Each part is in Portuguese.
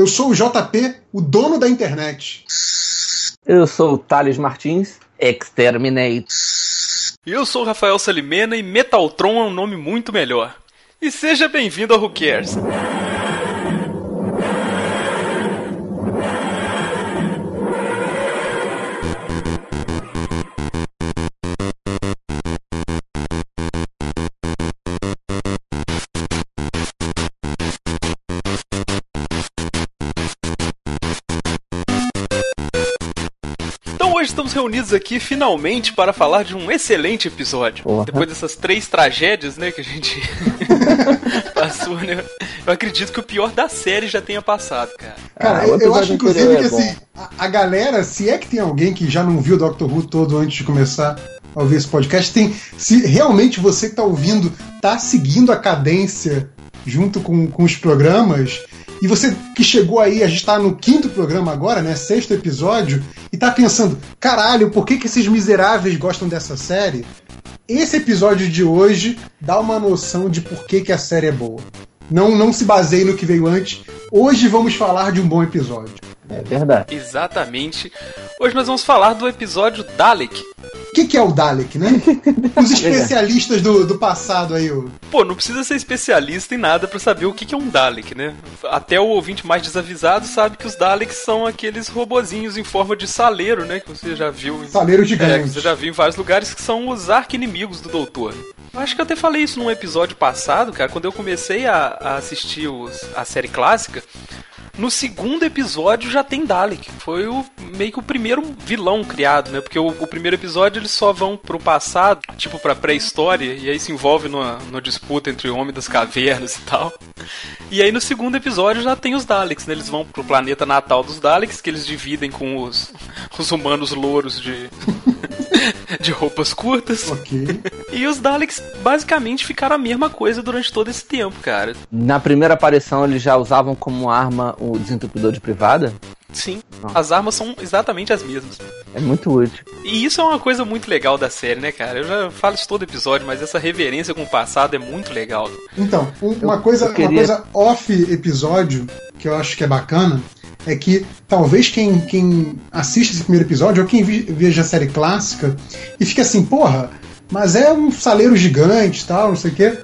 Eu sou o JP, o dono da internet. Eu sou o Thales Martins, Exterminate. E eu sou o Rafael Salimena e Metaltron é um nome muito melhor. E seja bem-vindo ao Who Cares. Reunidos aqui finalmente para falar de um excelente episódio. Porra. Depois dessas três tragédias, né, que a gente passou, né? Eu acredito que o pior da série já tenha passado, cara. Cara, Ah, eu, acho inclusive que é bom. assim, a, a galera, se é que tem alguém que já não viu o Doctor Who todo antes de começar a ouvir esse podcast, tem. Se realmente você que tá ouvindo tá seguindo a cadência junto com, com os programas, e você que chegou aí, a gente tá no quinto programa agora, né? Sexto episódio, e tá pensando, caralho, por que, que esses miseráveis gostam dessa série? Esse episódio de hoje dá uma noção de por que, que a série é boa. Não, não se baseie no que veio antes. Hoje vamos falar de um bom episódio. É verdade. Exatamente. Hoje nós vamos falar do episódio Dalek. O que, que é o Dalek, né? Os especialistas do, do passado aí, o. Pô, não precisa ser especialista em nada pra saber o que que é um Dalek, né? Até o ouvinte mais desavisado sabe que os Daleks são aqueles robozinhos em forma de saleiro, né? Que você já viu. em- Saleiro É, que gigante. você já viu em vários lugares que são os arqui-inimigos do Doutor. Eu acho que eu até falei isso num episódio passado, cara, quando eu comecei a, a assistir os- a série clássica. No segundo episódio já tem Dalek. Foi o meio que o primeiro vilão criado, né? Porque o, o primeiro episódio eles só vão pro passado, tipo pra pré-história, e aí se envolve numa, numa disputa entre o Homem das Cavernas e tal. E aí no segundo episódio já tem os Daleks, né? Eles vão pro planeta natal dos Daleks, que eles dividem com os, os humanos louros de, de roupas curtas. Ok. E os Daleks basicamente ficaram a mesma coisa durante todo esse tempo, cara. Na primeira aparição eles já usavam como arma o desentupidor de privada. Sim, Não. as armas são exatamente as mesmas. É muito útil. E isso é uma coisa muito legal da série, né, cara? Eu já falo isso todo episódio, mas essa reverência com o passado é muito legal. Então, um- uma, Eu- coisa, eu queria- uma coisa off episódio que eu acho que é bacana é que talvez quem, quem assiste esse primeiro episódio ou quem veja a série clássica e fica assim, porra, mas é um saleiro gigante e tal, não sei o quê.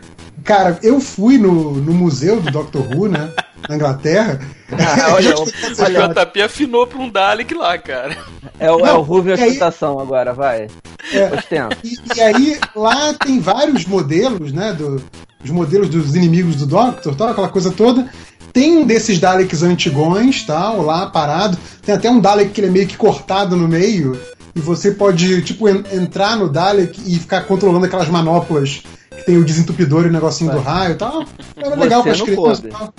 Cara, eu fui no, no museu do Doctor Who, né? Na Inglaterra. Ah, olha, o- estou O olha, JP afinou pra um Dalek lá, cara. é o, é o Ruve e aí- ostentação agora, vai. É. Ostenta. E, e aí, lá tem vários modelos, né? Do, os modelos dos inimigos do Doctor, tal, aquela coisa toda. Tem um desses Daleks antigões, tal, lá parado. Tem até um Dalek que ele é meio que cortado no meio. E você pode, tipo, en- entrar no Dalek e ficar controlando aquelas manoplas que tem o desentupidor e o negocinho do raio e tal. É legal Você para as não crianças. coube. e tal.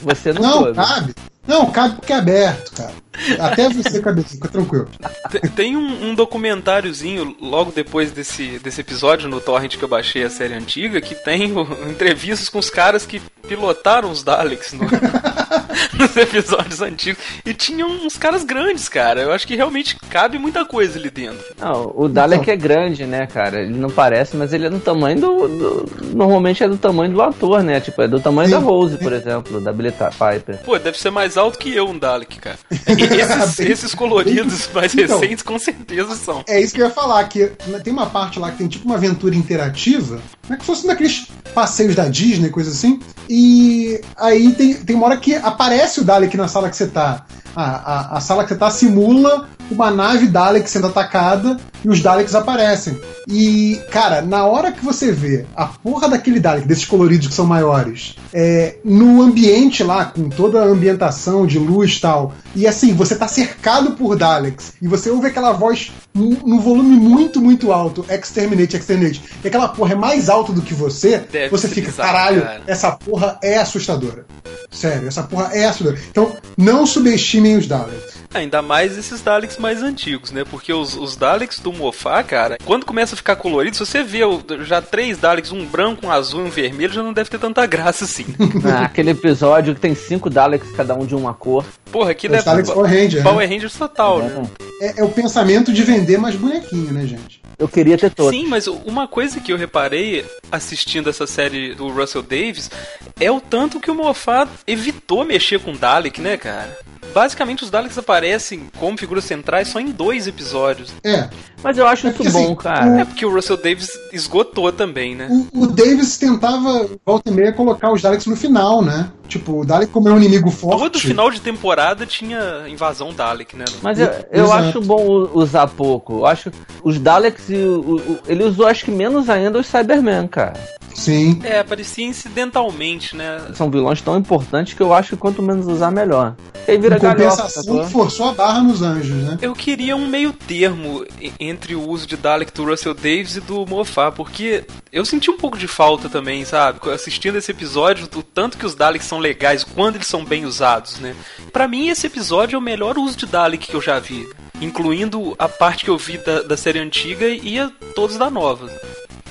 Você não, Não, cabe. Não, cabe porque é aberto, cara. Até você cabe, fica tranquilo. Te- Tem um, um documentáriozinho logo depois desse, desse episódio no Torrent que eu baixei a série antiga que tem o- entrevistas com os caras que pilotaram os Daleks no- nos episódios antigos. E tinham uns caras grandes, cara. Eu acho que realmente cabe muita coisa ali dentro. Não, o Dalek Então. é grande, né, cara? Ele não parece, mas ele é do tamanho do, do- Normalmente é do tamanho do ator, né? Tipo, é do tamanho Sim, da Rose, por exemplo, da Bileta Piper. Pô, deve ser mais alto que eu um Dalek, cara. E esses, esses coloridos mais Então. recentes com certeza são. É isso que eu ia falar, que tem uma parte lá que tem tipo uma aventura interativa, como é que fosse um daqueles passeios da Disney, coisa assim. E aí tem, tem uma hora que aparece o Dalek na sala que você tá. A, a, a sala que você tá simula uma nave Dalek sendo atacada e os Daleks aparecem. E, cara, na hora que você vê a porra daquele Dalek, desses coloridos que são maiores, é, no ambiente lá, com toda a ambientação de luz e tal, e assim, você tá cercado por Daleks, e você ouve aquela voz num volume muito, muito alto, exterminate, exterminate, e aquela porra é mais alto do que você, Deve você fica, bizarro, caralho, cara." essa porra é assustadora. Sério, essa porra é assustadora. Então, não subestimem os Daleks. Ainda mais esses Daleks mais antigos, né? Porque os, os Daleks do Mofá, cara, quando começa a ficar colorido, se você vê já três Daleks, um branco, um azul e um vermelho, já não deve ter tanta graça assim. Ah, aquele episódio que tem cinco Daleks, cada um de uma cor. Porra, aquilo Os é Daleks Power Ranger, né? Power Rangers total, né? É. é, é o pensamento de vender mais bonequinho, né, gente? Eu queria ter todos. Sim, mas uma coisa que eu reparei assistindo essa série do Russell Davis é o tanto que o Moffat evitou mexer com Dalek, né, cara? Basicamente, os Daleks aparecem como figuras centrais só em dois episódios. É. Mas eu acho É isso porque, bom, assim, cara. É porque o Russell Davis esgotou também, né? O, o Davis tentava, volta e meia, colocar os Daleks no final, né? Tipo, o Dalek, como é um inimigo forte. Todo final de temporada tinha invasão Dalek, né? Mas eu, eu Exato. acho bom usar pouco. Eu acho os Daleks e o, o- ele usou acho que menos ainda os Cybermen, cara. Sim. É, aparecia incidentalmente, né? São vilões tão importantes que eu acho que quanto menos usar melhor. E aí vira Em galhofa, compensação, sacou? forçou a barra nos anjos, né? Eu queria um meio termo entre o uso de Dalek do Russell Davis e do Moffat, porque eu senti um pouco de falta também, sabe? Assistindo esse episódio, o tanto que os Daleks são legais quando eles são bem usados, né? Pra mim, esse episódio é o melhor uso de Dalek que eu já vi. Incluindo a parte que eu vi da, da série antiga e a todos da nova.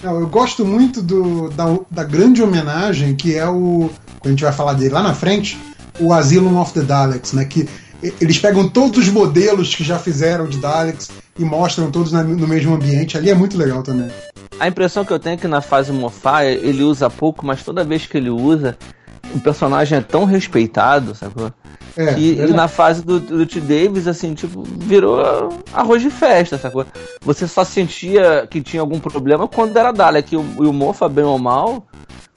Não, eu gosto muito do, da, da grande homenagem que é o. Quando a gente vai falar dele lá na frente, o Asylum of the Daleks, né? Que eles pegam todos os modelos que já fizeram de Daleks e mostram todos na- no mesmo ambiente. Ali é muito legal também. A impressão que eu tenho é que na fase Moffat ele usa pouco, mas toda vez que ele usa, o personagem é tão respeitado, sacou? É, E, e verdade. na fase do, do T. Davis, assim, tipo, virou arroz de festa, sacou? Você só sentia que tinha algum problema quando era Dalek. E o, e o Mofa, bem ou mal,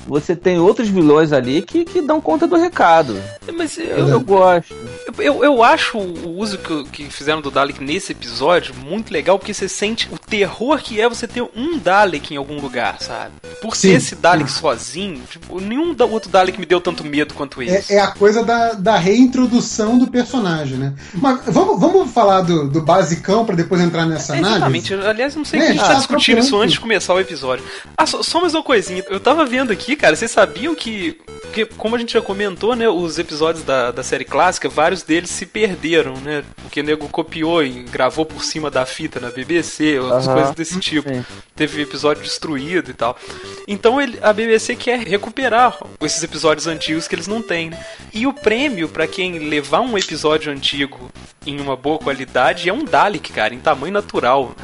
você tem outros vilões ali que, que dão conta do recado. Mas Eu, eu, eu gosto. eu, eu acho o uso que, que fizeram do Dalek nesse episódio muito legal, porque você sente o terror que é você ter um Dalek em algum lugar, sabe? Por ser Sim. esse Dalek sozinho, tipo, nenhum da- outro Dalek me deu tanto medo quanto É, esse. é a coisa da, da reintrodução do personagem, né? Mas vamos, vamos falar do, do basicão para depois entrar nessa É, análise? exatamente. Aliás, não sei É, que a gente ah, tá discutindo tá isso antes de começar o episódio. Ah, só, só mais uma coisinha. Eu tava vendo aqui, cara, vocês sabiam que, que como a gente já comentou, né, os episódios da, da série clássica, vários deles se perderam, né? Porque o nego copiou e gravou por cima da fita na BBC, outras Aham. coisas desse tipo. Sim. Teve episódio destruído e tal. Então ele- a BBC quer recuperar esses episódios antigos que eles não têm, né? E o prêmio pra quem levar um episódio antigo em uma boa qualidade é um Dalek, cara, em tamanho natural.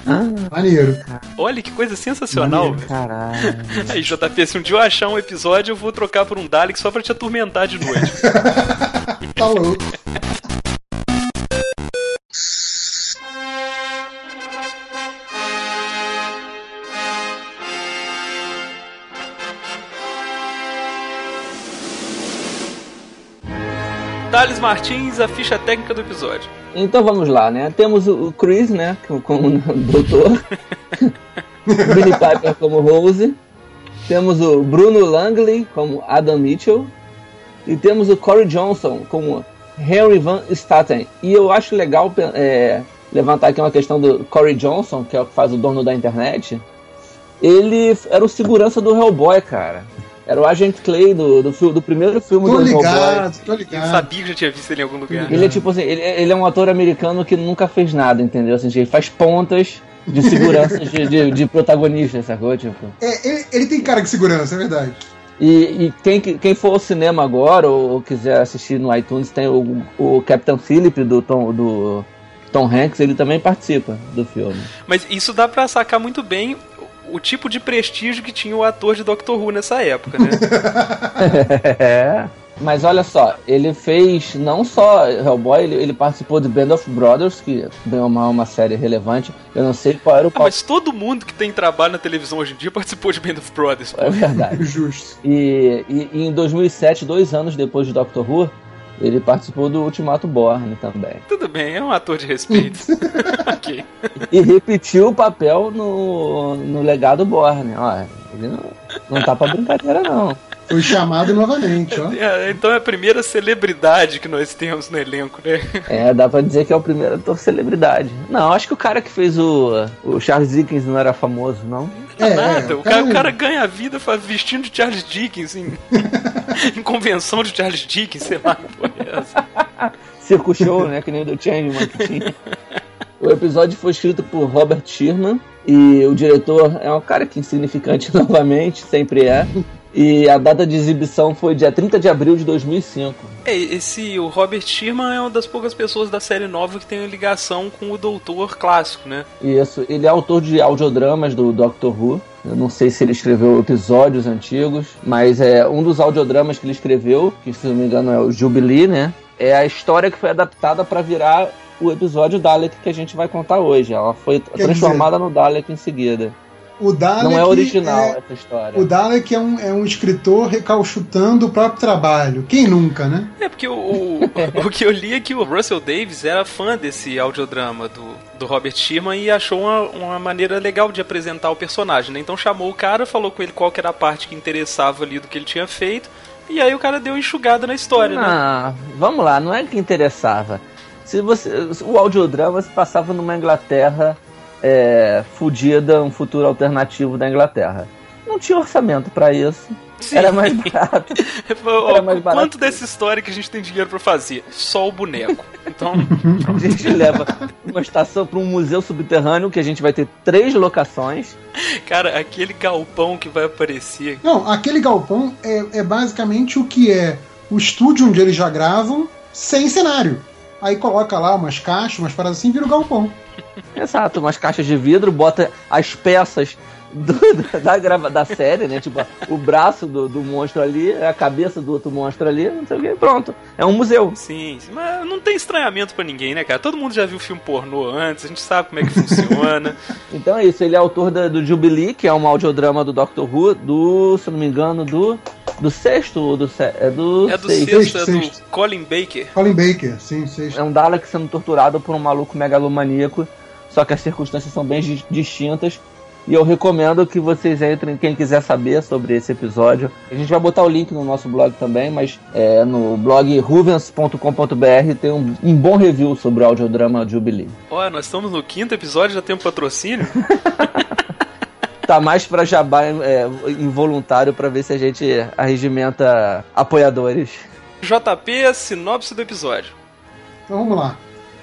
Maneiro. Olha que coisa sensacional. Maneiro. Caralho. Aí, JP, se um dia eu achar um episódio, eu vou trocar por um Dalek só pra te atormentar de noite. Tá louco. Thales Martins, a ficha técnica do episódio. Então vamos lá, né? Temos o Chris, né? com- Como doutor. Billy Piper como Rose. Temos o Bruno Langley como Adam Mitchell. E temos o Corey Johnson como Henry Van Staten. E eu acho legal é, levantar aqui uma questão do Corey Johnson, que é o que faz o dono da internet. Ele era o segurança do Hellboy, cara. Era o Agent Clay do, do, do primeiro filme Tô do Hellboy. ligado, tô Eu ligado. sabia que já tinha visto ele em algum lugar. Ele é tipo assim, ele, ele é um ator americano que nunca fez nada, entendeu? Assim, ele faz pontas de segurança de, de, de protagonista, sacou? Tipo. É, ele, ele tem cara de segurança, é verdade. E, e quem, que- quem for ao cinema agora ou, ou quiser assistir no iTunes, tem o, o Captain Philip do Tom, do Tom Hanks, ele também participa do filme. Mas isso dá pra sacar muito bem o, o tipo de prestígio que tinha o ator de Doctor Who nessa época, né? É. Mas olha só, ele fez não só Hellboy, ele, ele participou de Band of Brothers, que bem ou mal é uma série relevante. Eu não sei qual era o Ah, papel. mas todo mundo que tem trabalho na televisão hoje em dia participou de Band of Brothers. pô. É verdade. Justo. E, e- e em 2007, dois anos depois de Doctor Who, ele participou do Ultimato Borne também. Tudo bem, é um ator de respeito. ok. E repetiu o papel no, no legado Borne. Ó, ele não, não tá pra brincadeira, não. Foi chamado novamente, ó. É, então é a primeira celebridade que nós temos no elenco, né? É, dá pra dizer que é o primeiro ator celebridade. Não, acho que o cara que fez o, o Charles Dickens não era famoso, não. É, Nada, é, o, cara, o cara ganha a vida vestindo de Charles Dickens em, em convenção de Charles Dickens, sei lá. que porra é essa. Circo Show, né? Que nem o do Changeman que tinha. O episódio foi escrito por Robert Sherman e o diretor é um cara que é insignificante novamente, sempre é. E a data de exibição foi dia 30 de abril de 2005. É, esse o Robert Sherman é uma das poucas pessoas da série nova que tem ligação com o Doutor clássico, né? Isso, ele é autor de audiodramas do Doctor Who. Eu não sei se ele escreveu episódios antigos, mas é um dos audiodramas que ele escreveu, que se não me engano é o Jubilee, né? É a história que foi adaptada para virar o episódio Dalek que a gente vai contar hoje. Ela foi Quer transformada dizer, no Dalek em seguida. O Dalek não é original é, essa história. O Dalek é um, é um escritor recalchutando o próprio trabalho. Quem nunca, né? É, porque o, o, o que eu li é que o Russell Davis era fã desse audiodrama do, do Robert Sherman e achou uma, uma maneira legal de apresentar o personagem, né? Então chamou o cara, falou com ele qual era a parte que interessava ali do que ele tinha feito, e aí o cara deu enxugada na história, né? ah, né? Vamos lá, não é que interessava. Se você, o audiodrama se passava numa Inglaterra é, fudida, um futuro alternativo da Inglaterra. Não tinha orçamento para isso. Sim. Era mais barato. Era mais barato. Quanto dessa história que a gente tem dinheiro para fazer? Só o boneco. Então. a gente leva uma estação para um museu subterrâneo que a gente vai ter três locações. Cara, aquele galpão que vai aparecer. Não, aquele galpão é, é basicamente o que é o estúdio onde eles já gravam sem cenário. Aí coloca lá umas caixas, umas paradas assim, vira o galpão. Exato, umas caixas de vidro, bota as peças do, da, grava, da série, né? Tipo, o braço do, do monstro ali, a cabeça do outro monstro ali, não sei o que, pronto. É um museu. Sim, mas não tem estranhamento para ninguém, né, cara? Todo mundo já viu filme pornô antes, a gente sabe como é que funciona. então é isso, ele é autor da, do Jubilee, que é um audiodrama do Doctor Who, do, se não me engano, do do sexto ou do é do É do sexto, sexto, é do Colin Baker. Colin Baker, sim, sexto. É um Dalek sendo torturado por um maluco megalomaníaco, só que as circunstâncias são bem distintas. E eu recomendo que vocês entrem, quem quiser saber sobre esse episódio. A gente vai botar o link no nosso blog também, mas é, no blog ruvens.com.br tem um, um, bom review sobre o audiodrama Jubilee. Olha, nós estamos no quinto episódio, já tem um patrocínio? tá mais pra jabá é, involuntário para ver se a gente arregimenta apoiadores. JP, sinopse do episódio. Então vamos lá.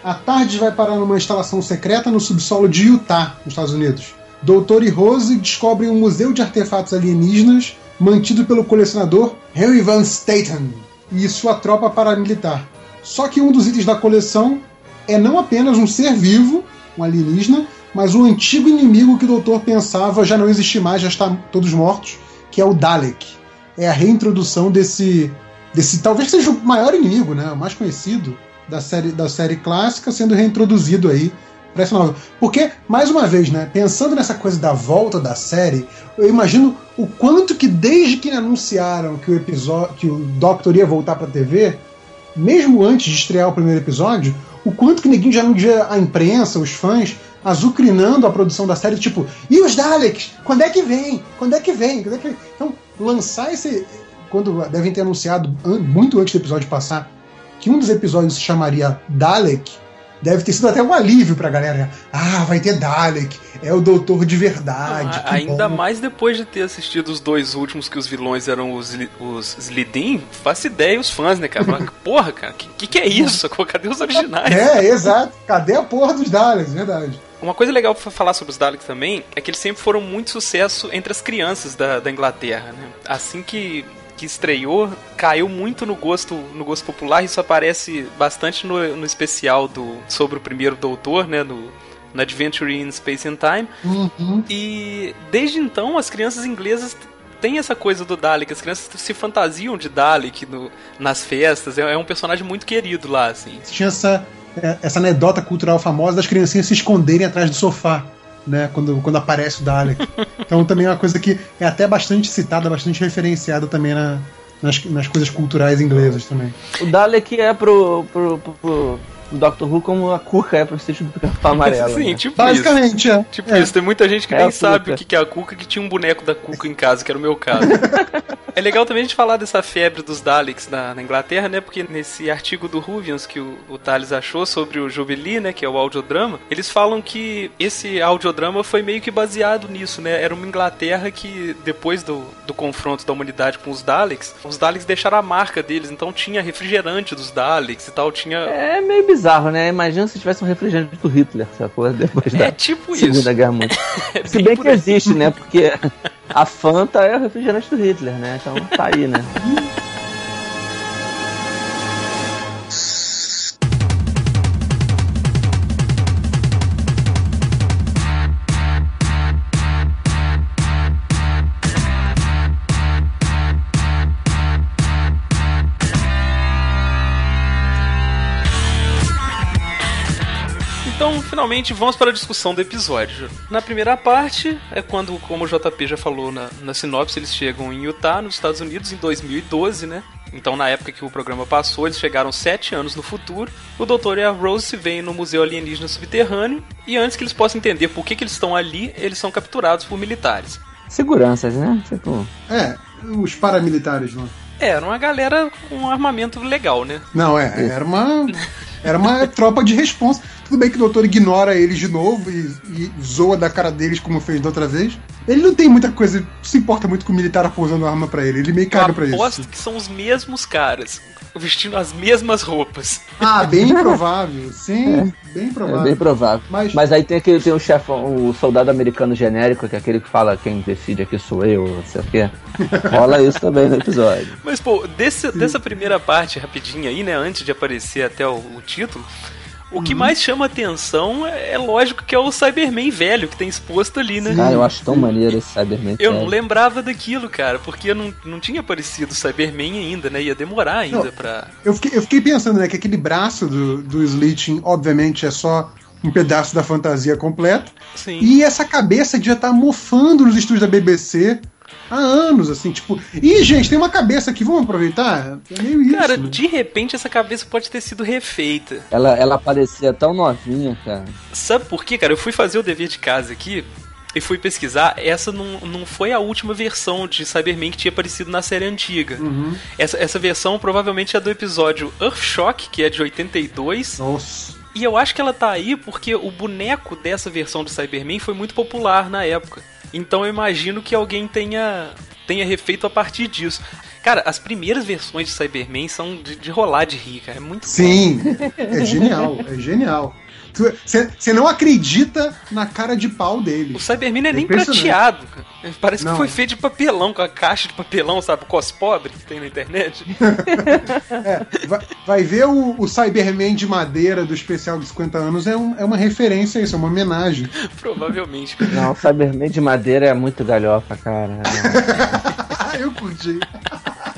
A tarde vai parar numa instalação secreta no subsolo de Utah, nos Estados Unidos. Doutor e Rose descobrem um museu de artefatos alienígenas mantido pelo colecionador Harry Van Staten e sua tropa paramilitar. Só que um dos itens da coleção é não apenas um ser vivo, um alienígena, mas o antigo inimigo que o doutor pensava já não existe mais, já está todos mortos, que é o Dalek. É a reintrodução desse, desse talvez seja o maior inimigo, né, o mais conhecido da série, da série clássica, sendo reintroduzido aí para essa nova. Porque, mais uma vez, né, pensando nessa coisa da volta da série, eu imagino o quanto que desde que anunciaram que o episódio, que o Doctor ia voltar para TV, mesmo antes de estrear o primeiro episódio, o quanto que ninguém já não dia a imprensa, os fãs, azucrinando a produção da série, tipo, e os Daleks? Quando é que vem? Quando é que vem? Quando é que vem? Então, lançar esse. Quando devem ter anunciado, muito antes do episódio passar, que um dos episódios se chamaria Dalek, deve ter sido até um alívio pra galera. Ah, vai ter Dalek, é o doutor de verdade. Não, ainda bom. mais depois de ter assistido os dois últimos que os vilões eram os, os Slidin, faço ideia os fãs, né, cara? Porra, cara, que, que, que é isso? Cadê os originais? É, exato. Cadê a porra dos Daleks, verdade. Uma coisa legal para falar sobre os Daleks também é que eles sempre foram muito sucesso entre as crianças da, da Inglaterra. Né? Assim que, que estreou, caiu muito no gosto no gosto popular. Isso aparece bastante no, no especial do sobre o primeiro Doutor, né? No, no Adventure in Space and Time. Uhum. E desde então as crianças inglesas têm essa coisa do Dalek, as crianças se fantasiam de Dalek no, nas festas, é, é um personagem muito querido lá, assim. Tinha essa essa anedota cultural famosa das criancinhas se esconderem atrás do sofá. Né, quando, quando aparece o Dalek. Então também é uma coisa que é até bastante citada, bastante referenciada também na, nas, nas coisas culturais inglesas também. O Dalek é pro, pro, pro, pro Doctor Who como a Cuca é pro sítio do pica-pau amarelo. Sim, né? tipo Basicamente, isso. é. Tipo é. isso. Tem muita gente que é nem sabe o que é a Cuca, que tinha um boneco da Cuca em casa, que era o meu caso. é legal também a gente falar dessa febre dos Daleks na, na Inglaterra, né? Porque nesse artigo do Ruvians que o, o Thales achou sobre o Jubilee, né? Que é o audiodrama, eles falam que esse audiodrama foi meio que baseado nisso, né? Era uma Inglaterra que, depois do, do confronto da humanidade com os Daleks, os Daleks deixaram a marca deles, então tinha refrigerante dos Daleks e tal, tinha... É meio bizarro bizarro, né? Imagina se tivesse um refrigerante do Hitler, sacou? Depois é da tipo Segunda isso. Guerra Mundial. é se bem que existe, né? Porque a Fanta é o refrigerante do Hitler, né? Então tá aí, né? finalmente, vamos para a discussão do episódio. Na primeira parte, é quando, como o JP já falou na, na sinopse, eles chegam em Utah, nos Estados Unidos, em 2012, né? Então, na época que o programa passou, eles chegaram sete anos no futuro. O Doutor e a Rose se veem no Museu Alienígena Subterrâneo. E antes que eles possam entender por que, que eles estão ali, eles são capturados por militares. Seguranças, né? Tipo. É, os paramilitares, não. É, era uma galera com um armamento legal, né? Não, é, era uma. Era uma tropa de responsa. Tudo bem que o doutor ignora eles de novo e, e zoa da cara deles como fez da outra vez. Ele não tem muita coisa, se importa muito com o militar apousando arma para ele. Ele meio caga pra isso. Aposto que são os mesmos caras, vestindo as mesmas roupas. Ah, bem provável. Sim, bem provável. É bem provável. Mas, Mas- aí tem aquele tem o chefão, o soldado americano genérico, que é aquele que fala quem decide aqui sou eu, não sei o quê. Rola isso também no episódio. Mas, pô, desse, dessa primeira parte rapidinha aí, né, antes de aparecer até o, o título, o Uhum. que mais chama atenção é, é lógico que é o Cyberman velho que tem exposto ali, né? Ah, eu acho tão maneiro esse Cyberman. Eu não lembrava daquilo, cara, porque não, não tinha aparecido o Cyberman ainda, né? Ia demorar ainda Não. pra. Eu fiquei, eu fiquei pensando, né, que aquele braço do, do obviamente, é só um pedaço da fantasia completa. Sim. E essa cabeça devia estar mofando nos estúdios da BBC há anos, assim, tipo. Ih, gente, tem uma cabeça aqui, vamos aproveitar? É meio isso. Cara, né? de repente essa cabeça pode ter sido refeita. Ela, ela parecia tão novinha, cara. Sabe por quê, cara? Eu fui fazer o dever de casa aqui e fui pesquisar. Essa não, não foi a última versão de Cyberman que tinha aparecido na série antiga. Uhum. Essa, essa versão provavelmente é do episódio Earthshock, que é de 82. Nossa. E eu acho que ela tá aí porque o boneco dessa versão do Cyberman foi muito popular na época. Então eu imagino que alguém tenha, tenha refeito a partir disso. Cara, as primeiras versões de Cyberman são de, de rolar de rir, cara. É muito Sim, é genial, é genial. Você não acredita na cara de pau dele. O Cyberman não é nem prateado. cara. Parece Não. que foi feito de papelão, com a caixa de papelão, sabe? Cos pobre que tem na internet. É, vai, vai ver o, o Cyberman de madeira do especial dos 50 anos, é, um- é uma referência a isso, é uma homenagem. Provavelmente. Não, o Cyberman de madeira é muito galhofa, cara. Eu curti.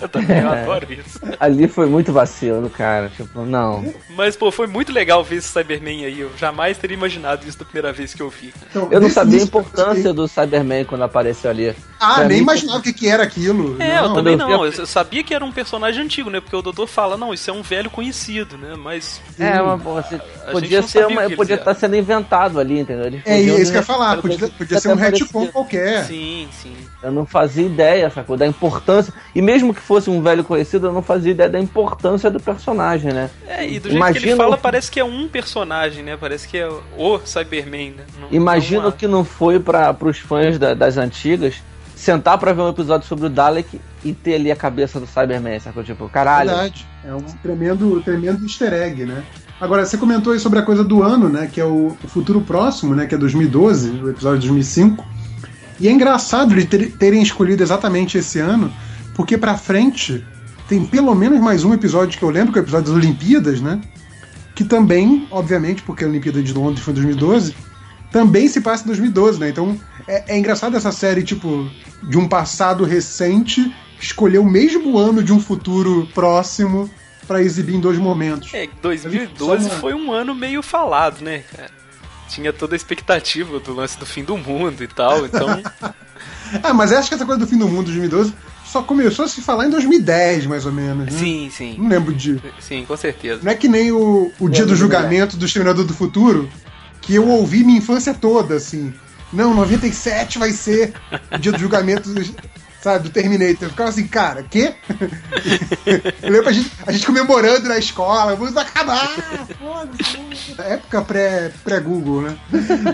Eu também eu adoro isso. Ali foi muito vacilo, cara. Tipo, não. Mas, pô, foi muito legal ver esse Cyberman aí. Eu jamais teria imaginado isso da primeira vez que eu vi. Então, Eu não sabia a importância do Cyberman quando apareceu ali. Ah, Pra nem mim, imaginava o que, que era aquilo. É, eu Não, também eu não. vi a- Eu eu sabia que era um personagem antigo, né? Porque o doutor fala, não, isso é um velho conhecido, né? Mas. É, uma você A podia gente não ser uma, que podia estar eram. sendo inventado ali, entendeu? Eles É isso que eu ia falar, podia, podia ser um retcon qualquer. Sim, sim. Eu não fazia ideia, sacou? Da importância. E mesmo que fosse um velho conhecido, eu não fazia ideia da importância do personagem, né? É, e do jeito que Imagina ele fala, parece que é um personagem, né? Parece que é o Cyberman, né? Não- Imagino não que não foi para os fãs da- das antigas sentar pra ver um episódio sobre o Dalek e ter ali a cabeça do Cyberman, sacou? Tipo, caralho. Verdade. É um tremendo, tremendo easter egg, né? Agora, você comentou aí sobre a coisa do ano, né? Que é o, o futuro próximo, né? Que é 2012, o episódio de 2005. E é engraçado eles ter- terem escolhido exatamente esse ano, porque pra frente tem pelo menos mais um episódio que eu lembro, que é o episódio das Olimpíadas, né? Que também, obviamente, porque a Olimpíada de Londres foi em 2012, também se passa em 2012, né? Então é, é engraçado essa série, tipo, de um passado recente escolher o mesmo ano de um futuro próximo pra exibir em dois momentos. É, 2012 Só uma- foi um ano meio falado, né, cara? Tinha toda a expectativa do lance do fim do mundo e tal, então. Ah, mas acho que essa coisa do fim do mundo de 2012 só começou a se falar em 2010, mais ou menos. Né? sim, sim. Não lembro de. Sim, com certeza. Não é que nem o, o dia do julgamento do Exterminador do Futuro, que eu ouvi minha infância toda, assim. Não, 97 vai ser o dia do julgamento do, sabe, do Terminator. Eu ficava assim, cara, quê? eu lembro a gente, a gente comemorando na escola, vamos acabar! foda-se. Época pré- pré-Google, né?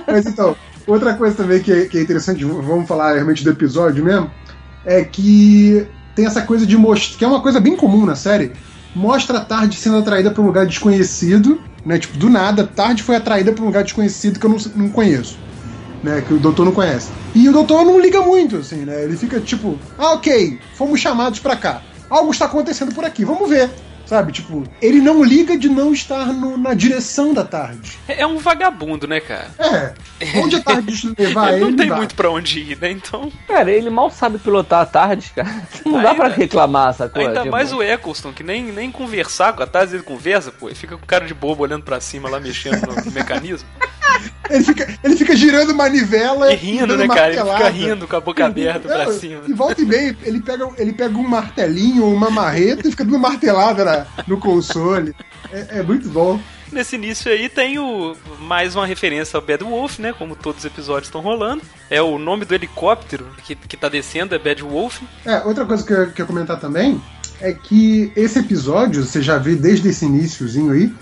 Mas então, outra coisa também que é, que é interessante, vamos falar realmente do episódio mesmo, é que tem essa coisa de mostrar, que é uma coisa bem comum na série, mostra a Tarde sendo atraída para um lugar desconhecido, né? Tipo, do nada, Tarde foi atraída para um lugar desconhecido que eu não, não conheço. Né, que o doutor não conhece. E o doutor não liga muito, assim, né? Ele fica tipo, ah, ok, fomos chamados para cá. Algo está acontecendo por aqui, vamos ver. Sabe? Tipo, ele não liga de não estar no- na direção da tarde. É é um vagabundo, né, cara? É. Onde a tarde levar ele não tem vai. muito pra onde ir, né? Então. Cara, ele mal sabe pilotar a tarde, cara. Não dá pra reclamar, sacou? Ainda Tipo, mais o Eccleston, que nem, nem conversar com a Taz, ele conversa, pô. Ele fica com cara de bobo olhando pra cima lá, mexendo no mecanismo. Ele fica, ele fica girando manivela E rindo, né, cara? Ele fica rindo com a boca aberta pra É, cima. E volta e meia, ele pega, ele pega um martelinho ou uma marreta e fica dando martelada na- no console. É, é muito bom. Nesse início aí tem o mais uma referência ao Bad Wolf, né? Como todos os episódios estão rolando. É o nome do helicóptero que, que tá descendo, é Bad Wolf. É, outra coisa que eu queria comentar também é que esse episódio, você já vê desde esse iníciozinho aí,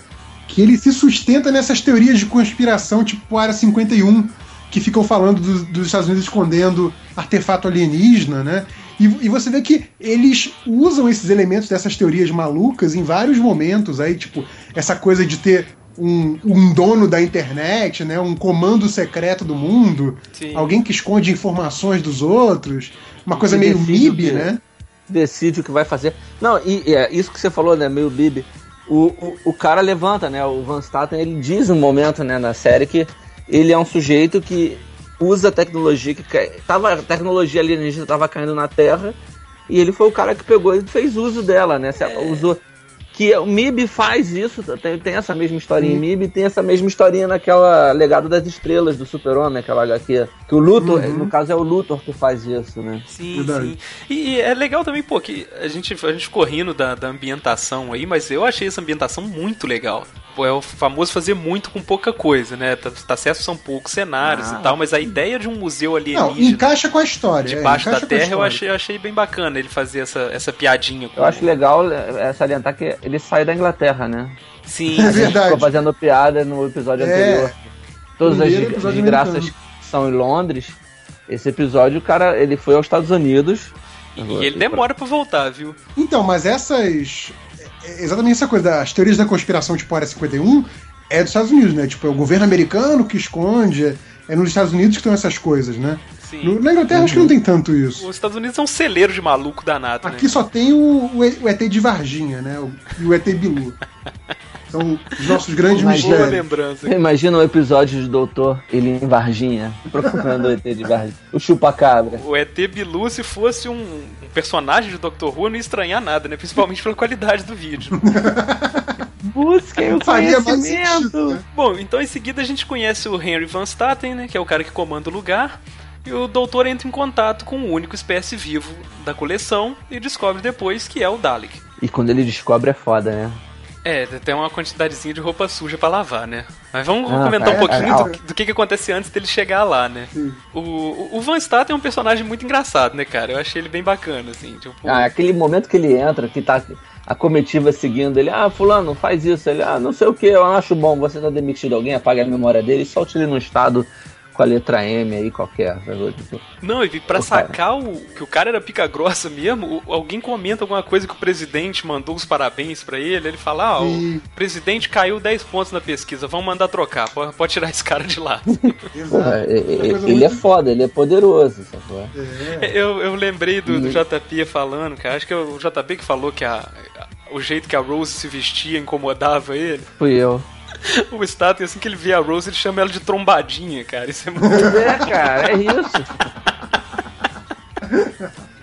que ele se sustenta nessas teorias de conspiração, tipo Área 51, que ficam falando do- dos Estados Unidos escondendo artefato alienígena, né? E, e você vê que eles usam esses elementos dessas teorias malucas em vários momentos aí, tipo, essa coisa de ter um, um dono da internet, né? Um comando secreto do mundo, Sim. alguém que esconde informações dos outros, uma coisa Que meio MIB, quê? né? decide o que vai fazer. Não, e, e é isso que você falou, né, meio Bibi. O, o, o cara levanta, né? O Van Staten, ele diz um momento, né, na série que ele é um sujeito que usa tecnologia que cai- tava a tecnologia alienígena estava caindo na Terra e ele foi o cara que pegou e fez uso dela, né? Se- Usou que o MIB faz isso, tem, tem essa mesma historinha em MIB, tem essa mesma historinha naquela Legado das Estrelas do Super-Homem, aquela HQ. Que o Luthor, Uhum. no caso é o Luthor que faz isso, né? Sim, Verdade. sim. E, é legal também, pô, que a gente, a gente ficou rindo da, da ambientação aí, mas eu achei essa ambientação muito legal. É o famoso fazer muito com pouca coisa, né? Tá, tá certo, são poucos cenários Ah. e tal, mas a ideia de um museu Não, alienígena encaixa com a história. é, debaixo da encaixa com a terra eu achei, eu achei bem bacana ele fazer essa, essa piadinha. com- Eu acho legal é, salientar que ele sai da Inglaterra, né? Sim, É verdade. ficou fazendo piada no episódio É. anterior. Todas as Primeiro desgraças são em Londres. Esse episódio, o cara, ele foi aos Estados Unidos. e ele demora pra voltar, viu? Então, mas essas. É Exatamente essa coisa, das teorias da conspiração tipo Área 51 é dos Estados Unidos, né? Tipo, é o governo americano que esconde, é- nos Estados Unidos que estão essas coisas, né? Sim. No- na Inglaterra acho que não tem tanto isso. Os Estados Unidos é um celeiro de maluco danado, Aqui né? só tem o, o o ET de Varginha, né? O- E o ET Bilu. São os nossos grandes Boa mistérios. lembrança. Imagina um episódio de Doutor, ele em Varginha, procurando o ET de Varginha. O chupa-cabra. O ET Bilu, se fosse um, personagem de Doctor Who, não ia estranhar nada, né? Principalmente pela qualidade do vídeo. Busquem o conhecimento. sentido, né? Bom, então em seguida a gente conhece o Henry Van Staten, né? Que é o cara que comanda o lugar. E o doutor entra em contato com o único espécie vivo da coleção e descobre depois que é o Dalek. E quando ele descobre é foda, né? É, tem uma quantidadezinha de roupa suja pra lavar, né? Mas vamos Ah, comentar um é, pouquinho é, do, do que, que acontece antes dele chegar lá, né? O, o Van Staten é um personagem muito engraçado, né, cara? Eu achei ele bem bacana, assim. Tipo, Ah, aquele momento que ele entra, que tá a comitiva seguindo ele, ah, fulano, faz isso, ele, ah, não sei o que, eu acho bom, você tá demitido alguém, apaga a memória dele e solte ele num estado com a letra M aí qualquer. Tipo, Não, e pra cara. sacar o, que o cara era pica grossa mesmo, o- alguém comenta alguma coisa que o presidente mandou os parabéns pra ele, ele fala, ah, E- o presidente caiu 10 pontos na pesquisa, vamos mandar trocar, pode, pode tirar esse cara de lá. Porra, Uma coisa ele é foda, ele é poderoso, sacou? É. eu, eu lembrei do, do JP falando, cara, acho que é o JP que falou que a, a- o jeito que a Rose se vestia incomodava ele. Fui eu. O Staten, assim que ele vê a Rose, ele chama ela de trombadinha, cara, isso é muito... É, cara, é isso.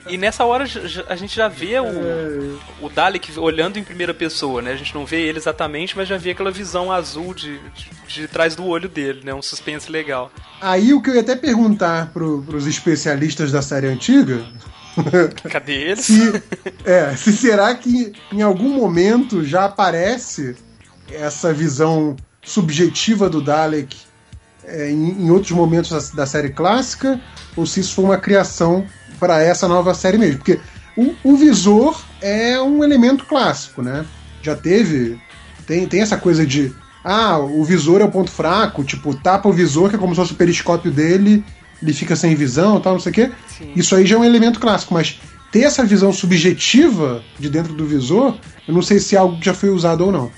E nessa hora a gente já vê o, o Dalek olhando em primeira pessoa, né? A gente não vê ele exatamente, mas já vê aquela visão azul de, de, de trás do olho dele, né? Um suspense legal. Aí o que eu ia até perguntar pro, pros especialistas da série antiga Cadê eles? se, é, se será que em algum momento já aparece essa visão subjetiva do Dalek é, em, em outros momentos da, da série clássica, ou se isso foi uma criação para essa nova série mesmo. Porque o, o visor é um elemento clássico, né? Já teve. Tem, tem essa coisa de. Ah, o visor é o ponto fraco, tipo, tapa o visor, que é como se fosse o periscópio dele, ele fica sem visão tal, não sei o quê. Sim. Isso aí já é um elemento clássico, mas ter essa visão subjetiva de dentro do visor, eu não sei se é algo que já foi usado ou não.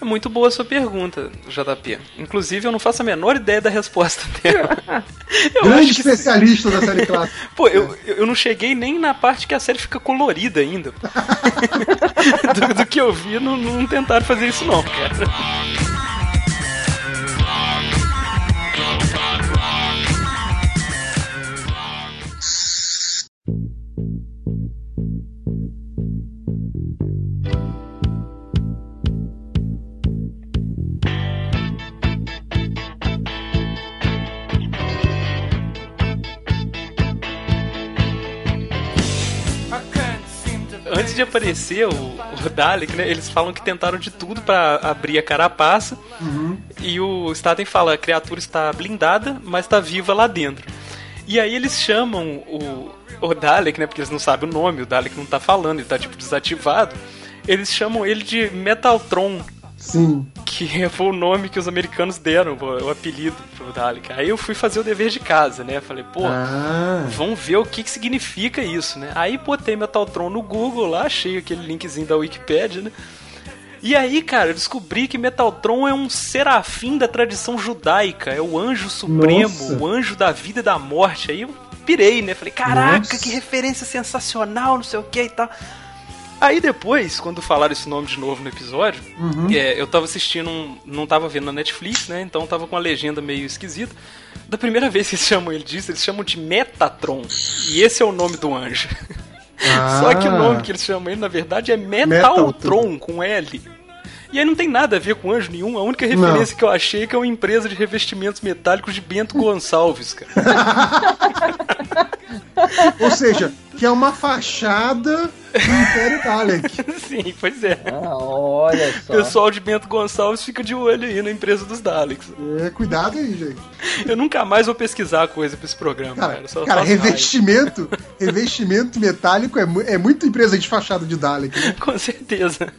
É muito boa a sua pergunta, JP. Inclusive, eu não faço a menor ideia da resposta dela. eu Grande que... especialista da série clássica. Pô, eu, eu não cheguei nem na parte que a série fica colorida ainda. do, do, que eu vi, não, não tentaram fazer isso não, cara. Antes de aparecer o, o Dalek, né, eles falam que tentaram de tudo para abrir a carapaça. Uhum. E o Staten fala: a criatura está blindada, mas está viva lá dentro. E aí eles chamam o, o Dalek, né? Porque eles não sabem o nome, o Dalek não tá falando, ele tá tipo desativado. Eles chamam ele de Metaltron. Sim. Que foi o nome que os americanos deram, o apelido pro Dalek. Aí eu fui fazer o dever de casa, né? Falei, pô, ah. vamos ver o que, que significa isso, né? Aí botei Metaltron no Google lá, achei aquele linkzinho da Wikipedia, né? E aí, cara, eu descobri que Metaltron é um serafim da tradição judaica, é o anjo supremo, Nossa. o anjo da vida e da morte. Aí eu pirei, né? Falei, caraca, Nossa. que referência sensacional, não sei o que e tal. Aí depois, quando falaram esse nome de novo no episódio, uhum. é, eu tava assistindo, um, não tava vendo na Netflix, né? Então tava com a legenda meio esquisita. Da primeira vez que eles chamam ele disso, eles chamam de Metatron. E esse é o nome do anjo. Ah. Só que o nome que eles chamam ele, na verdade, é Metaltron, Metal com L. E aí não tem nada a ver com anjo nenhum. A única referência não. que eu achei é que é uma empresa de revestimentos metálicos de Bento Gonçalves, cara. Ou seja, que é uma fachada do Império Dalek. Sim, pois é. Ah, olha só. O pessoal de Bento Gonçalves fica de olho aí na empresa dos Daleks. É, cuidado aí, gente. Eu nunca mais vou pesquisar coisa pra esse programa, cara. Cara, Só cara revestimento, revestimento metálico é, é muito empresa de fachada de Dalek. Né? Com certeza.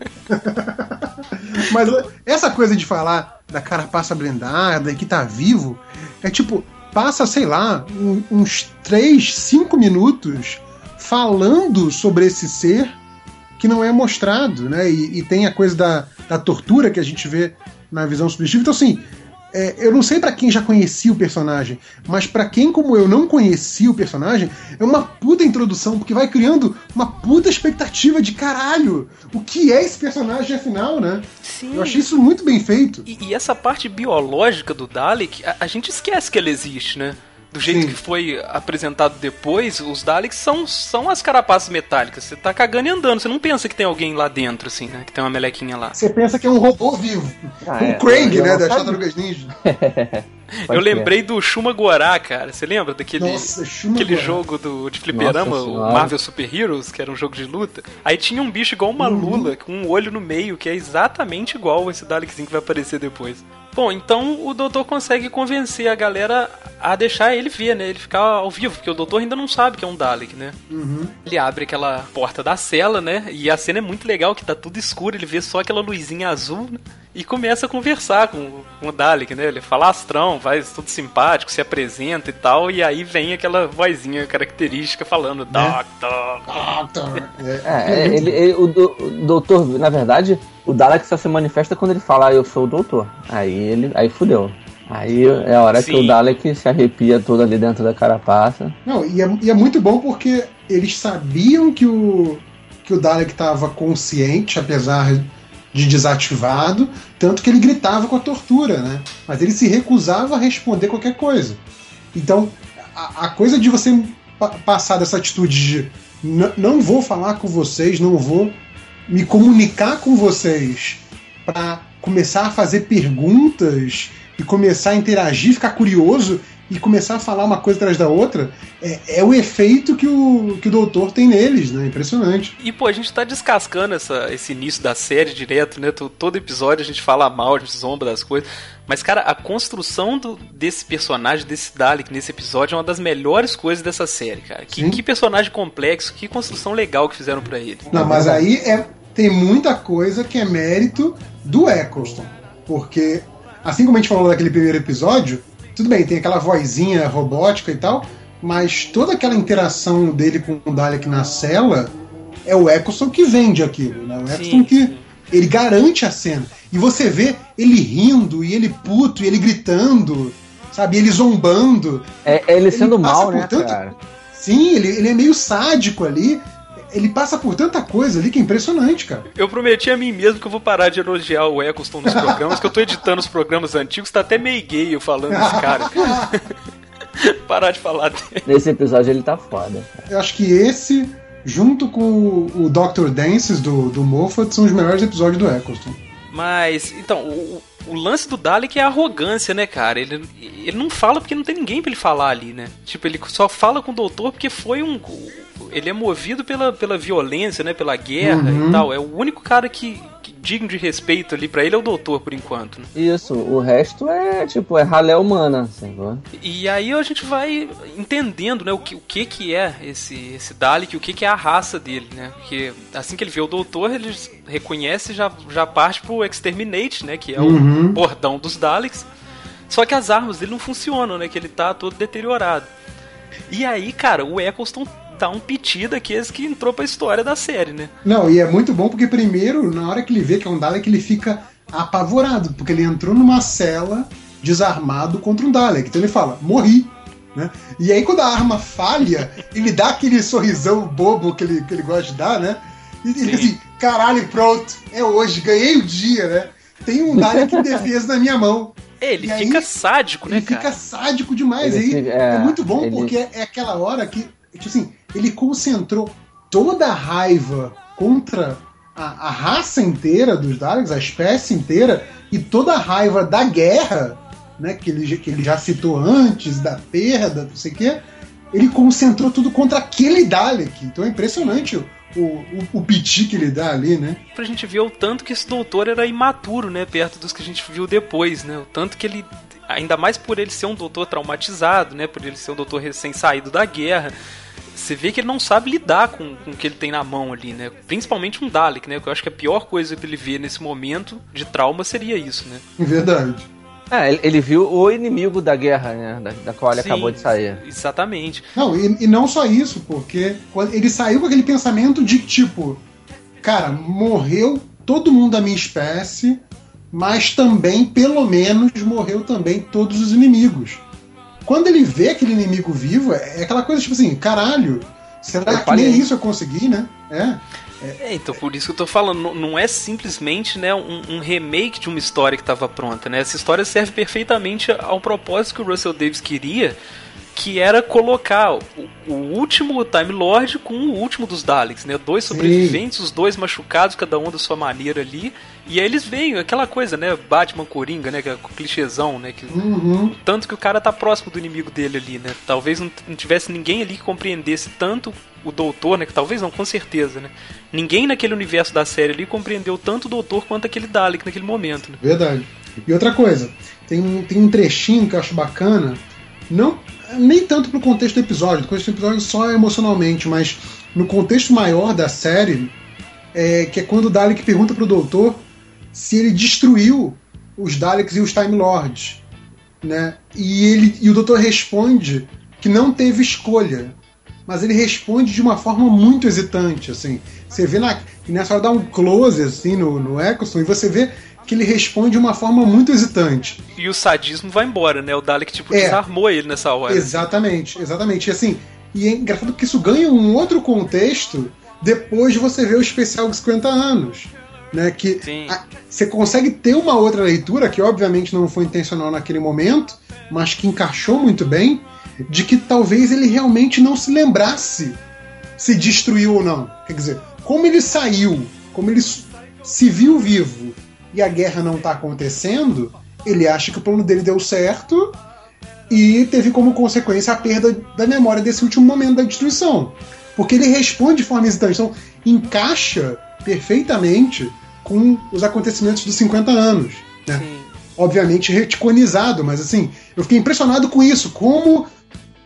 Mas essa coisa de falar da carapaça blindada e que tá vivo, é tipo, passa, sei lá, um, uns 3, 5 minutos falando sobre esse ser que não é mostrado, né? E, e tem a coisa da, da tortura que a gente vê na visão subjetiva. Então, assim, é, eu não sei para quem já conhecia o personagem, mas para quem como eu não conhecia o personagem, é uma puta introdução, porque vai criando uma puta expectativa de caralho. O que é esse personagem afinal, né? Sim. Eu achei isso muito bem feito. E, e essa parte biológica do Dalek, a, a gente esquece que ele existe, né? Do jeito Sim. que foi apresentado depois, os Daleks são, são as carapaças metálicas. Você tá cagando e andando. Você não pensa que tem alguém lá dentro, assim, né? Que tem uma melequinha lá. Você pensa que é um robô vivo. Ah, um é, Krang, né? Das Tartarugas Ninja. eu lembrei do Shuma Gorá, cara. Você lembra daquele Nossa, aquele jogo do, de fliperama, o Marvel Super Heroes, que era um jogo de luta? Aí tinha um bicho igual uma uhum. lula, com um olho no meio, que é exatamente igual esse Dalekzinho que vai aparecer depois. Bom, então o doutor consegue convencer a galera a deixar ele ver, né? Ele ficar ao vivo, porque o doutor ainda não sabe que é um Dalek, né? Uhum. Ele abre aquela porta da cela, né? E a cena é muito legal, que tá tudo escuro, ele vê só aquela luzinha azul, né? E começa a conversar com, com o Dalek, né? Ele fala astrão, vai tudo simpático, se apresenta e tal, e aí vem aquela vozinha característica falando né? Doctor. Doctor. É, é, ele, ele, o, o doutor, na verdade, o Dalek só se manifesta quando ele fala, ah, eu sou o doutor. Aí ele. Aí fudeu. Aí é a hora Sim. que o Dalek se arrepia todo ali dentro da carapaça. Não, e é, e é muito bom porque eles sabiam que o, que o Dalek estava consciente, apesar de desativado, tanto que ele gritava com a tortura, né? Mas ele se recusava a responder qualquer coisa. Então, a, a coisa de você passar dessa atitude de não vou falar com vocês, não vou me comunicar com vocês para começar a fazer perguntas e começar a interagir, ficar curioso e começar a falar uma coisa atrás da outra, é, é, o efeito que o, que o doutor tem neles, né? Impressionante. E, pô, a gente tá descascando essa, esse início da série direto, né? Todo episódio a gente fala mal, a gente zomba das coisas. Mas, cara, a construção do, desse personagem, desse Dalek nesse episódio é uma das melhores coisas dessa série, cara. Que, que personagem complexo, que construção legal que fizeram para ele. Não, mas aí é, tem muita coisa que é mérito do Eccleston. Porque, assim como a gente falou daquele primeiro episódio, tudo bem, tem aquela vozinha robótica e tal, mas toda aquela interação dele com o Dalek na cela é o Eccleston que vende aquilo, né? O Eccleston que, Ele garante a cena. E você vê ele rindo, e ele puto, e ele gritando, sabe? Ele zombando. É, é ele sendo ele mal, né, tanto... cara? Sim, ele, ele é meio sádico ali. Ele passa por tanta coisa ali que é impressionante, cara. Eu prometi a mim mesmo que eu vou parar de elogiar o Eccleston nos programas, que eu tô editando os programas antigos, tá até meio gay eu falando desse cara. parar de falar dele. Nesse episódio ele tá foda. Cara. Eu acho que esse, junto com o, o Dr. Dances do, do Moffat, são os melhores episódios do Eccleston. Mas, então, o, o lance do Dalek é a arrogância, né, cara? Ele, ele não fala porque não tem ninguém para ele falar ali, né? Tipo, ele só fala com o doutor porque foi um. Ele é movido pela, pela violência, né? Pela guerra uhum. e tal. É o único cara que, que digno de respeito ali para ele é o doutor, por enquanto. Né? Isso, o resto é tipo, é ralé humana. Assim, e aí a gente vai entendendo, né, o que, o que, que é esse, esse Dalek, o que, que é a raça dele, né? Porque assim que ele vê o doutor, ele reconhece e já, já parte pro Exterminate, né? Que é uhum. o bordão dos Daleks. Só que as armas dele não funcionam, né? Que ele tá todo deteriorado. E aí, cara, o Eccleston tá um piti daqueles que entrou pra história da série, né? Não, e é muito bom porque primeiro, na hora que ele vê que é um Dalek, ele fica apavorado, porque ele entrou numa cela desarmado contra um Dalek. Então ele fala, morri. Né? E aí quando a arma falha, ele dá aquele sorrisão bobo que ele, que ele gosta de dar, né? E ele diz assim, caralho, pronto, é hoje, ganhei o dia, né? Tem um Dalek em defesa na minha mão. Ele e fica aí, sádico, né, ele cara? Ele fica sádico demais. Ele aí é, é, muito bom ele... porque é aquela hora que, tipo assim, ele concentrou toda a raiva contra a, a, raça inteira dos Daleks, a espécie inteira, e toda a raiva da guerra, né, que ele, que ele já citou antes, da perda, não sei o quê, ele concentrou tudo contra aquele Dalek. Então é impressionante o, o, o piti que ele dá ali, né? Pra gente ver o tanto que esse doutor era imaturo, né, perto dos que a gente viu depois, né? O tanto que ele ainda mais por ele ser um doutor traumatizado, né, por ele ser um doutor recém saído da guerra, você vê que ele não sabe lidar com, com o que ele tem na mão ali, né? Principalmente um Dalek, né? Que eu acho que a pior coisa pra ele ver nesse momento de trauma seria isso, né? Verdade. É, ele viu o inimigo da guerra, né? Da, da qual ele Sim, acabou de sair. Exatamente. Não, e, e, não só isso, porque ele saiu com aquele pensamento de tipo, cara, morreu todo mundo da minha espécie, mas também, pelo menos, morreu também todos os inimigos. Quando ele vê aquele inimigo vivo, é aquela coisa tipo assim, caralho, será que nem isso eu consegui, né? É. É, então por isso que eu tô falando, não é simplesmente né, um, um remake de uma história que estava pronta, né? Essa história serve perfeitamente ao propósito que o Russell Davis queria, que era colocar o, o, último Time Lord com o último dos Daleks, né? Dois sobreviventes, Sim. os dois machucados, cada um da sua maneira ali. E aí eles veem aquela coisa, né? Batman Coringa, né? Que é o clichêzão, né? Que, uhum. Tanto que o cara tá próximo do inimigo dele ali, né? Talvez não, não tivesse ninguém ali que compreendesse tanto o doutor, né? Que talvez não, com certeza, né? Ninguém naquele universo da série ali compreendeu tanto o doutor quanto aquele Dalek naquele momento, né? Verdade. E outra coisa, tem um, tem um trechinho que eu acho bacana, não nem tanto pro contexto do episódio, contexto do episódio só emocionalmente, mas no contexto maior da série, é, que é quando o Dalek pergunta pro doutor se ele destruiu os Daleks e os Time Lords, né? E ele e o doutor responde que não teve escolha, mas ele responde de uma forma muito hesitante, assim. Você vê na, nessa hora dá um close assim no, no Eccleston e você vê que ele responde de uma forma muito hesitante. E o sadismo vai embora, né? O Dalek, tipo, é, desarmou ele nessa hora. Exatamente, exatamente. E assim, e é engraçado que isso ganha um outro contexto depois de você ver o especial dos 50 anos. Né, que a, você consegue ter uma outra leitura, que obviamente não foi intencional naquele momento, mas que encaixou muito bem, de que talvez ele realmente não se lembrasse se destruiu ou não. Quer dizer, como ele saiu, como ele se viu vivo e a guerra não está acontecendo, ele acha que o plano dele deu certo e teve como consequência a perda da memória desse último momento da destruição. Porque ele responde de forma hesitante. Então, encaixa perfeitamente com os acontecimentos dos 50 anos. Né? Obviamente reticonizado, mas assim, eu fiquei impressionado com isso. Como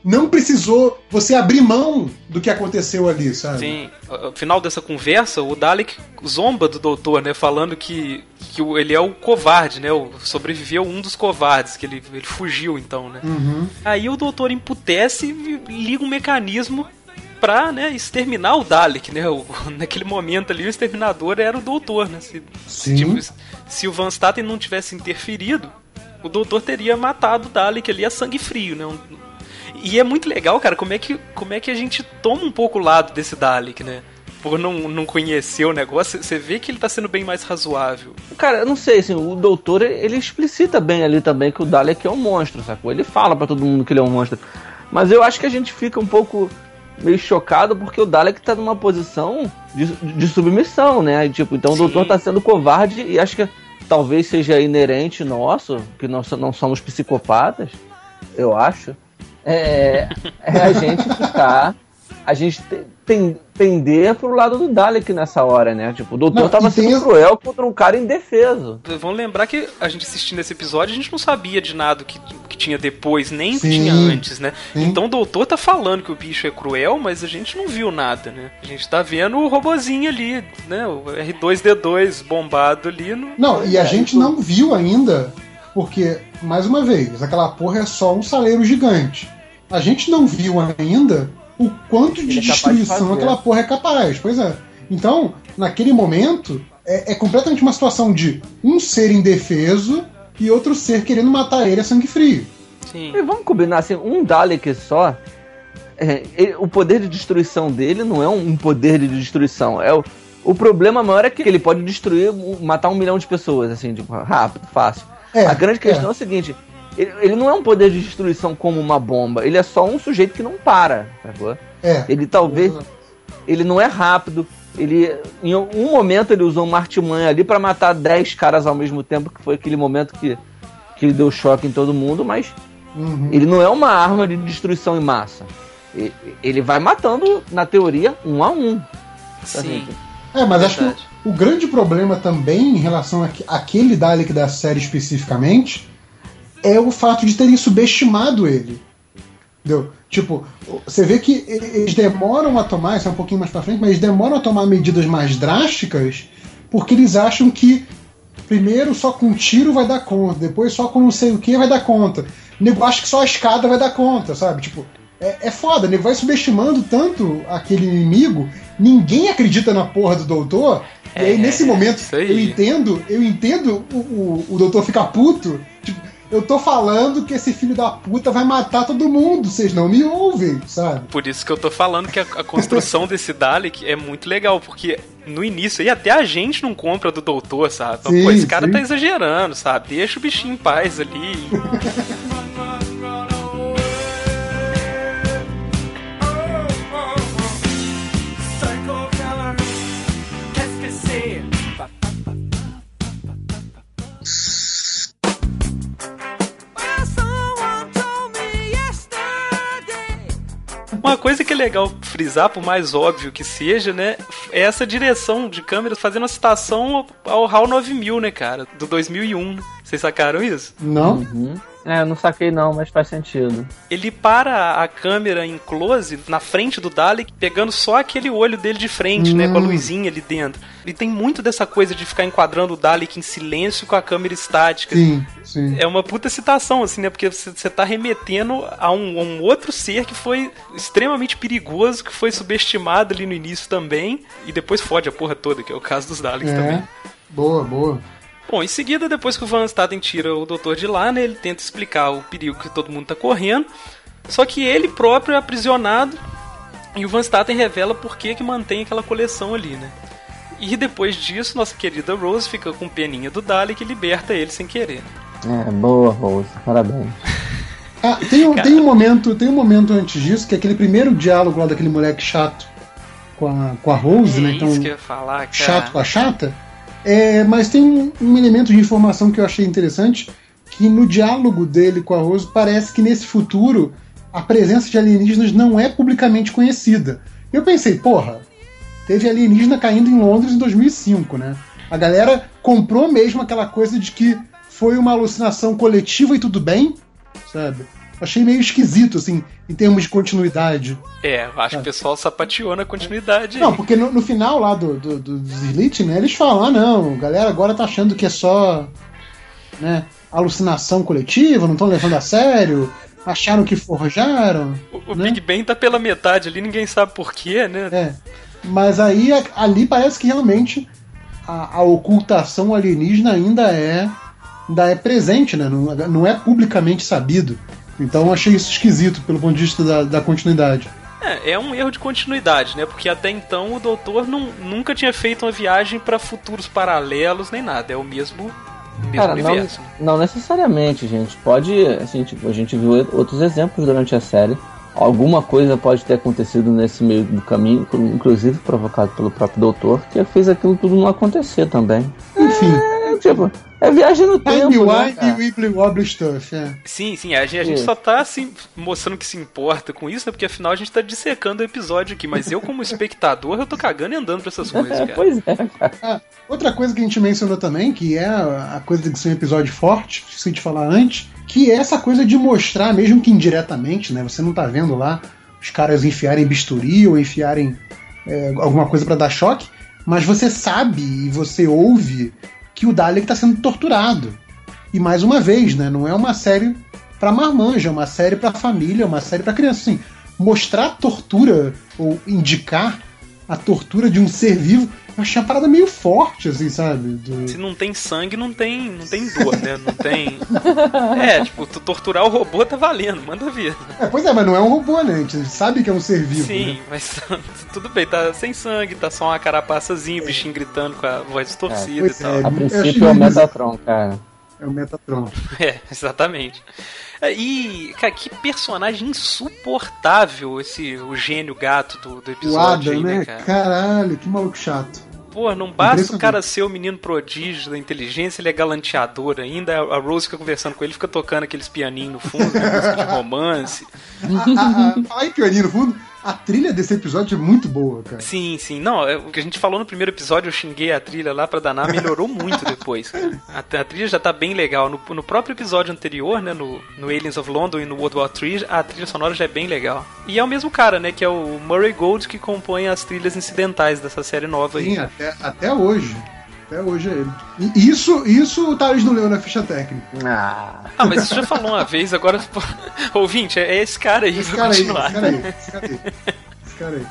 não precisou você abrir mão do que aconteceu ali, sabe? Sim. No final dessa conversa, o Dalek zomba do doutor, né? Falando que, que ele é o covarde, né? O, sobreviveu um dos covardes, que ele, ele fugiu então, né? Uhum. Aí o doutor emputece e liga um mecanismo pra né, exterminar o Dalek, né? O, naquele momento ali, o exterminador era o doutor, né? Se, Sim. tipo, se o Van Staten não tivesse interferido, o doutor teria matado o Dalek ali a sangue frio, né? Um- e é muito legal, cara, como é que, como é que a gente toma um pouco o lado desse Dalek, né? Por não, não conhecer o negócio, você vê que ele tá sendo bem mais razoável. Cara, eu não sei, assim, o doutor, ele explicita bem ali também que o Dalek é um monstro, sacou? Ele fala pra todo mundo que ele é um monstro. Mas eu acho que a gente fica um pouco meio chocado porque o Dalek tá numa posição de, de submissão, né? E, Tipo, então o Sim. doutor tá sendo covarde e acho que talvez seja inerente nosso, que nós não somos psicopatas, eu acho. É, é a gente ficar. A gente te- ten- tender pro lado do Dalek nessa hora, né? Tipo, o doutor Não, tava tem sendo as- cruel contra um cara indefeso. Vamos lembrar que a gente assistindo esse episódio, a gente não sabia de nada que, que tinha depois, nem Sim, tinha antes, né? sim. Então o doutor tá falando que o bicho é cruel, mas a gente não viu nada, né? A gente tá vendo o robozinho ali, né? O R2D2 bombado ali no. Não, e a É, gente não viu ainda, porque, mais uma vez, aquela porra é só um saleiro gigante. A gente não viu ainda o quanto de Ele é de destruição fazer. aquela porra é capaz. Pois é. Então, naquele momento, é, é completamente uma situação de um ser indefeso e outro ser querendo matar ele a sangue frio. Sim. E vamos combinar assim, um Dalek só. é, ele- o poder de destruição dele não é um poder de destruição. É o, o problema maior é que ele pode destruir, matar um milhão de pessoas, assim, tipo, rápido, fácil. É, a grande questão é. é. o seguinte: ele, ele não é um poder de destruição como uma bomba, ele é só um sujeito que não para, sacou? É. Ele talvez. Ele não é rápido. Ele, em um momento, ele usou uma artimanha ali pra matar 10 caras ao mesmo tempo, que foi aquele momento que, que ele deu choque em todo mundo, mas Uhum. ele não é uma arma de destruição em massa. Ele vai matando, na teoria, um a um. Sim. É, mas acho que o, o grande problema também em relação àque- àquele Dalek da série especificamente é o fato de terem subestimado ele. Entendeu? Tipo, você vê que eles demoram a tomar, isso é um pouquinho mais pra frente, mas eles demoram a tomar medidas mais drásticas porque eles acham que primeiro só com tiro vai dar conta, depois só com não sei o que vai dar conta. O nego acha que só a escada vai dar conta, sabe? Tipo, é, é foda, o nego vai subestimando tanto aquele inimigo, ninguém acredita na porra do doutor, e aí É, nesse momento isso aí. eu entendo, eu entendo o, o, o doutor ficar puto, tipo, eu tô falando que esse filho da puta vai matar todo mundo, vocês não me ouvem, sabe? Por isso que eu tô falando que a, a construção desse Dalek é muito legal, porque no início aí até a gente não compra do doutor, sabe? Então, Sim, Pô, esse cara sim. tá exagerando, sabe? Deixa o bichinho em paz ali. Uma coisa que é legal frisar, por mais óbvio que seja, né? É essa direção de câmeras fazendo uma citação ao HAL 9000, né, cara? Do 2001. Vocês sacaram isso? Não? Uhum. É, eu não saquei não, mas faz sentido. Ele para a câmera em close na frente do Dalek, pegando só aquele olho dele de frente, né? Com a Hum. luzinha ali dentro. E tem muito dessa coisa de ficar enquadrando o Dalek em silêncio com a câmera estática. Sim, sim. É uma puta citação, assim, né? Porque você tá remetendo a um, a um outro ser que foi extremamente perigoso, que foi subestimado ali no início também, e depois fode a porra toda, que é o caso dos Daleks também. É. Boa, boa. Bom, em seguida, depois que o Van Staten tira o doutor de lá, né, ele tenta explicar o perigo que todo mundo tá correndo, só que ele próprio é aprisionado, e o Van Staten revela por que que mantém aquela coleção ali, né? E depois disso, nossa querida Rose fica com peninha do Dalek e liberta ele sem querer. né? É, boa, Rose. Parabéns. Ah, tem, um, tem, um momento, tem um momento antes disso, que é aquele primeiro diálogo lá daquele moleque chato com a, com a Rose, É né? Então, isso que eu ia falar, cara. chato com a chata. É, mas tem um, um elemento de informação que eu achei interessante, que no diálogo dele com a Rose parece que nesse futuro a presença de alienígenas não é publicamente conhecida. Eu pensei, porra, teve alienígena caindo em Londres em 2005, né? A galera comprou mesmo aquela coisa de que foi uma alucinação coletiva e tudo bem, sabe? Achei meio esquisito, assim, em termos de continuidade. É, acho que o pessoal sapateou na continuidade. Não, porque no, no final lá do, do, do- dos Elite, né, eles falam, ah não, a galera agora tá achando que é só né, alucinação coletiva, não estão levando a sério. acharam que forjaram. O, o né? Big Ben tá pela metade ali, ninguém sabe porquê, né? É. Mas aí ali parece que realmente a, a ocultação alienígena ainda é ainda é presente, né? Não, não é publicamente sabido. Então eu achei isso esquisito pelo ponto de vista da, da continuidade. É, é um erro de continuidade, né? Porque até então o doutor não, nunca tinha feito uma viagem pra futuros paralelos nem nada. É o mesmo, mesmo Cara, não, universo. né? não necessariamente, gente. Pode, assim, tipo, a gente viu outros exemplos durante a série. Alguma coisa pode ter acontecido nesse meio do caminho, inclusive provocado pelo próprio doutor, que fez aquilo tudo não acontecer também. Enfim, É, tipo, é viagem no tempo, Time né, e Wibbly Wobbly Stuff, é. Sim, sim, a gente, a gente Isso. só tá assim, mostrando que se importa com isso, né? Porque afinal a gente tá dissecando o episódio aqui. Mas eu, como espectador, eu tô cagando e andando pra essas coisas, É, cara. pois é, cara. Ah, outra coisa que a gente mencionou também, que é a coisa de ser um episódio forte, esqueci de falar antes, que é essa coisa de mostrar, mesmo que indiretamente, né? Você não tá vendo lá os caras enfiarem bisturi ou enfiarem é, alguma coisa pra dar choque, mas você sabe e você ouve que o Dalek tá sendo torturado. E mais uma vez, né? Não é uma série pra marmanja, é uma série pra família, é uma série pra criança. Assim, mostrar tortura ou indicar a tortura de um ser vivo, eu achei uma parada meio forte, assim, sabe? Do- Se não tem sangue, não tem, não tem dor, né? Não tem. É, tipo, tu torturar o robô tá valendo, manda ver. É, pois é, mas não é um robô, né? A gente sabe que é um ser vivo. Sim, né? mas tudo bem, tá sem sangue, tá só uma carapaçazinha, o bichinho gritando com a voz distorcida pois e tal. é. A princípio é o Metatron, cara. É o Metatron. É, exatamente. É, E, cara, que personagem insuportável esse o gênio gato do, do episódio Adam, né? né, cara? Caralho, que maluco chato. Pô, não basta o cara ser o menino prodígio da inteligência, ele é galanteador ainda. A Rose fica conversando com ele, fica tocando aqueles pianinhos no fundo, né, música de romance. A, a, a, falar em pianinho no fundo, a trilha desse episódio é muito boa, cara. Sim, sim. Não, é, o que a gente falou no primeiro episódio, eu xinguei a trilha lá pra danar, melhorou muito depois. A, a trilha já tá bem legal. No, no próprio episódio anterior, né, no, no Aliens of London e no World War III, a trilha sonora já é bem legal. E é o mesmo cara, né, que é o Murray Gold que compõe as trilhas incidentais dessa série nova aí. Sim, até, até hoje. Até hoje é ele. E isso, isso o Thales não leu na ficha técnica. Ah, Ah, mas você já falou uma vez, agora. pô, Ouvinte, é esse cara aí, Esse pra cara aí, esse continuar. cara aí, esse cara aí. Esse cara aí.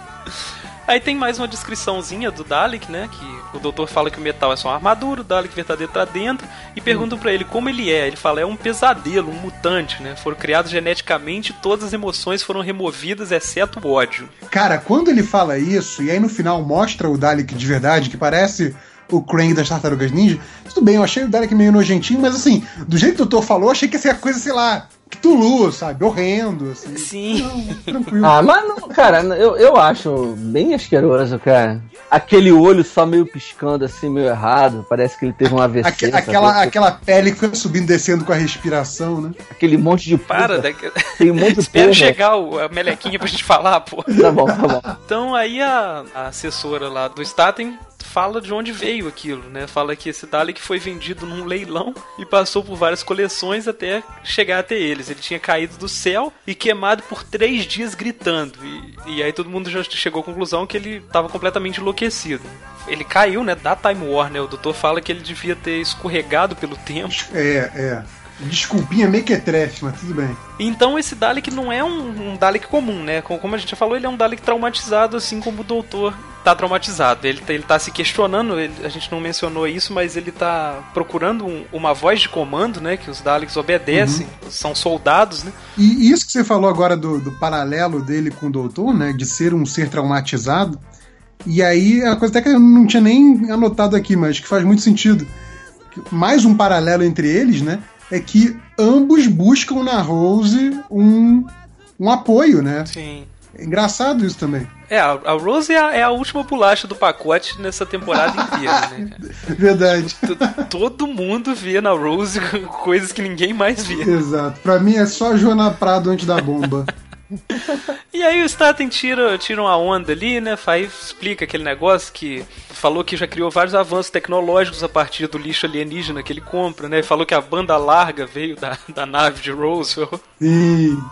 Aí tem mais uma descriçãozinha do Dalek, né? Que o doutor fala que o metal é só uma armadura, o Dalek verdadeiro tá dentro, e perguntam pra ele como ele é. Ele fala, é um pesadelo, um mutante, né? Foram criados geneticamente, todas as emoções foram removidas, exceto o ódio. Cara, quando ele fala isso, e aí no final mostra o Dalek de verdade, que parece o Krang das Tartarugas Ninja, tudo bem, eu achei o Dalek meio nojentinho, mas assim, do jeito que o doutor falou, achei que ia ser a coisa, sei lá, Cthulhu, sabe? Horrendo, assim. Sim. Não, tranquilo. ah mas não, cara, eu, eu acho bem asqueroso, cara. Aquele olho só meio piscando assim, meio errado. Parece que ele teve um AVC. Aque- sabe? aquela, aquela pele que foi subindo e descendo com a respiração, né? Aquele monte de Para, puta. daqui... Tem um monte de Espera porra. chegar o- a melequinha pra gente falar, pô. Tá bom, tá bom. Então aí a, a assessora lá do Staten fala de onde veio aquilo, né? Fala que esse Dalek foi vendido num leilão e passou por várias coleções até chegar até eles. Ele tinha caído do céu e queimado por três dias gritando. E, e aí todo mundo já chegou à conclusão que ele estava completamente enlouquecido. Ele caiu, né? Da Time Warner. O doutor fala que ele devia ter escorregado pelo tempo. É, é. Desculpinha mequetrefe, mas tudo bem. Então esse Dalek não é um, um Dalek comum, né? Como a gente já falou, ele é um Dalek traumatizado, assim como o Doutor tá traumatizado. Ele, tá- ele tá se questionando, ele- a gente não mencionou isso, mas ele tá procurando um- uma voz de comando, né? Que os Daleks obedecem, são soldados, né? E isso que você falou agora do, do paralelo dele com o doutor, né? De ser um ser traumatizado. E aí, uma coisa até que eu não tinha nem anotado aqui, mas que faz muito sentido. Mais um paralelo entre eles, né? É que ambos buscam na Rose um, um apoio, né? Sim. É engraçado isso também. É, a, Rose é a, é a última bolacha do pacote nessa temporada inteira, né? cara? Verdade. T- Todo mundo vê na Rose coisas que ninguém mais vê. Exato. Pra mim é só Joana Prado antes da bomba. E aí o Staten tira, tira uma onda ali, né? Faz, explica aquele negócio que falou que já criou vários avanços tecnológicos a partir do lixo alienígena que ele compra, né? Falou que a banda larga veio da, da nave de Roswell Sim.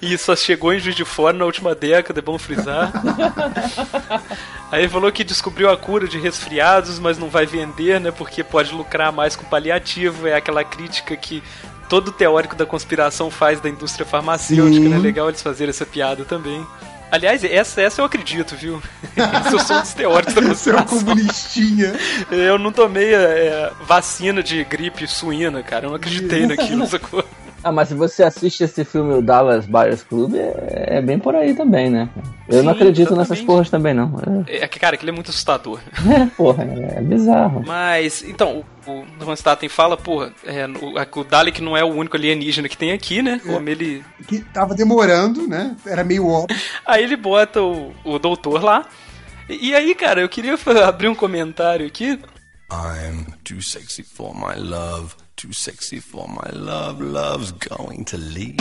e só chegou em Juiz de Fora na última década, é bom frisar. Aí falou que descobriu a cura de resfriados, mas não vai vender, né? Porque pode lucrar mais com paliativo. É aquela crítica que todo teórico da conspiração faz da indústria farmacêutica, Sim. né? Legal eles fazerem essa piada também. Aliás, essa, essa eu acredito, viu? Esse eu sou um dos teóricos da Você é um conspiração. comunistinha. Eu não tomei é, vacina de gripe suína, cara. Eu não acreditei naquilo, sacou? Ah, mas se você assiste esse filme, o Dallas Buyers Club, é, é bem por aí também, né? Eu não Sim, acredito nessas exatamente. porras também, não. É que, cara, aquilo é muito assustador. É, porra, é, é bizarro. Mas, então, o Van Staten fala, porra, é, o, o Dalek não é o único alienígena que tem aqui, né? Como ele. Que tava demorando, né? Era meio óbvio. Aí ele bota o, o doutor lá. E, e aí, cara, eu queria abrir um comentário aqui. I'm too sexy for my love, too sexy for my love, love's going to leave.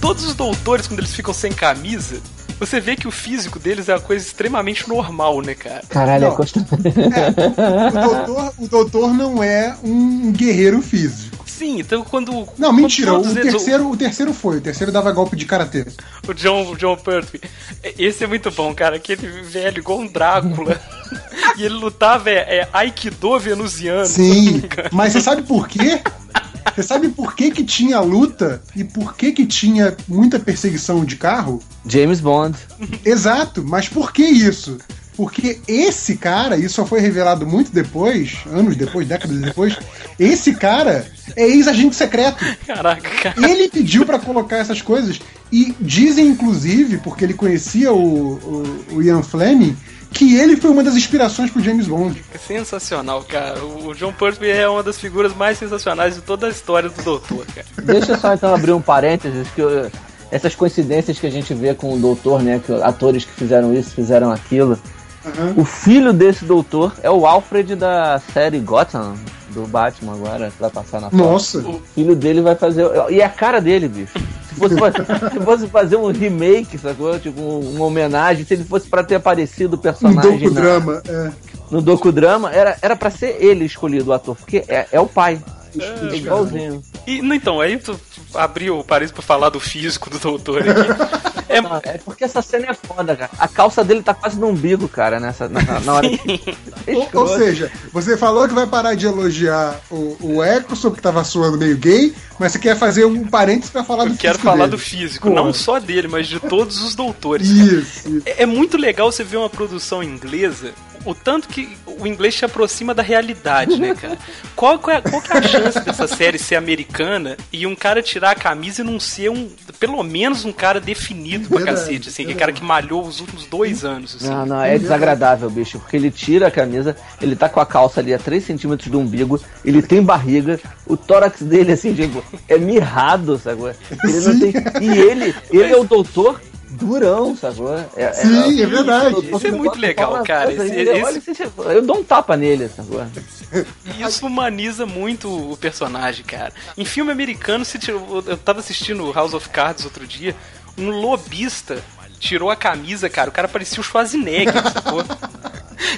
Todos os doutores, quando eles ficam sem camisa, você vê que o físico deles é uma coisa extremamente normal, né, cara? Caralho, Não. é costa... O doutor, o doutor não é um guerreiro físico. Sim, então quando. Não, quando mentira. O eles- terceiro, o terceiro foi. O terceiro dava golpe de karatê. O John, o John Pertwee. Esse é muito bom, cara. Aquele velho igual um Drácula. e ele lutava é, é Aikido venusiano. Sim. Mas você sabe por quê? Você sabe por que, que tinha luta e por que, que tinha muita perseguição de carro? James Bond. Exato, mas por que isso? Porque esse cara, isso só foi revelado muito depois, anos depois, décadas depois, esse cara é ex-agente secreto. Caraca, cara. Ele pediu pra colocar essas coisas e dizem, inclusive, porque ele conhecia o, o, o Ian Fleming, que ele foi uma das inspirações pro James Bond. Sensacional, cara. O John Pertwee é uma das figuras mais sensacionais de toda a história do Doutor, cara. Deixa eu só então abrir um parênteses que eu- essas coincidências que a gente vê com o doutor, né? Que atores que fizeram isso, fizeram aquilo. O filho desse doutor é o Alfred da série Gotham, do Batman agora, vai passar na. Nossa, O filho dele vai fazer. E é a cara dele, bicho. Se fosse, se fosse fazer um remake, sacou? Tipo, um- uma homenagem, se ele fosse pra ter aparecido o um personagem na- docudrama. É. no docudrama, era, era pra ser ele escolhido, o ator, porque é, é o pai. É igualzinho. E, no- então, aí tu abriu o parênteses pra falar do físico do Doutor aqui. É, Não, é porque essa cena é foda, cara. A calça dele tá quase no umbigo, cara, nessa, na, na hora que. É Ou, ou seja, você falou que vai parar de elogiar o, o Eccleston, que tava suando meio gay, mas você quer fazer um parênteses pra falar do eu quero físico falar dele. do físico, Pô. não só dele, mas de todos os doutores. cara. Isso, isso. É é muito legal você ver uma produção inglesa, o tanto que o inglês se aproxima da realidade, né, cara? Qual, qual, é, qual que é a chance dessa série ser americana e um cara tirar a camisa e não ser um, pelo menos um cara definido pra Verdade, cacete, assim, que é cara que malhou os últimos dois anos, assim. Não, não, é desagradável, bicho, porque ele tira a camisa, ele tá com a calça ali a 3 centímetros do umbigo, ele tem barriga, o tórax dele, assim, tipo, é mirrado, sacou? Ele não tem. E ele, ele é o doutor durão, sacou? É, Sim, é verdade. o doutor Isso é muito legal, cara. Esse- esse- eu dou um tapa nele, sacou? E isso humaniza muito o personagem, cara. Em filme americano, se tirou- eu tava assistindo House of Cards outro dia, um lobista tirou a camisa, cara, o cara parecia o Schwarzenegger, sacou?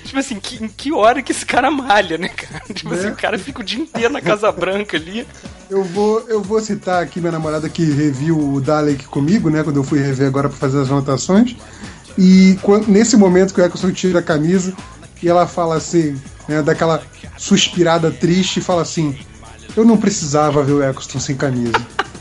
Tipo assim, que, em que hora que esse cara malha, né, cara? Tipo assim, Né? o cara fica o dia inteiro na Casa Branca ali. Eu vou, eu vou citar aqui minha namorada que reviu o Dalek comigo, né? Quando eu fui rever agora pra fazer as anotações. E quando- nesse momento que o Eccleston tira a camisa e ela fala assim, né, daquela suspirada triste e fala assim: Eu não precisava ver o Eccleston sem camisa.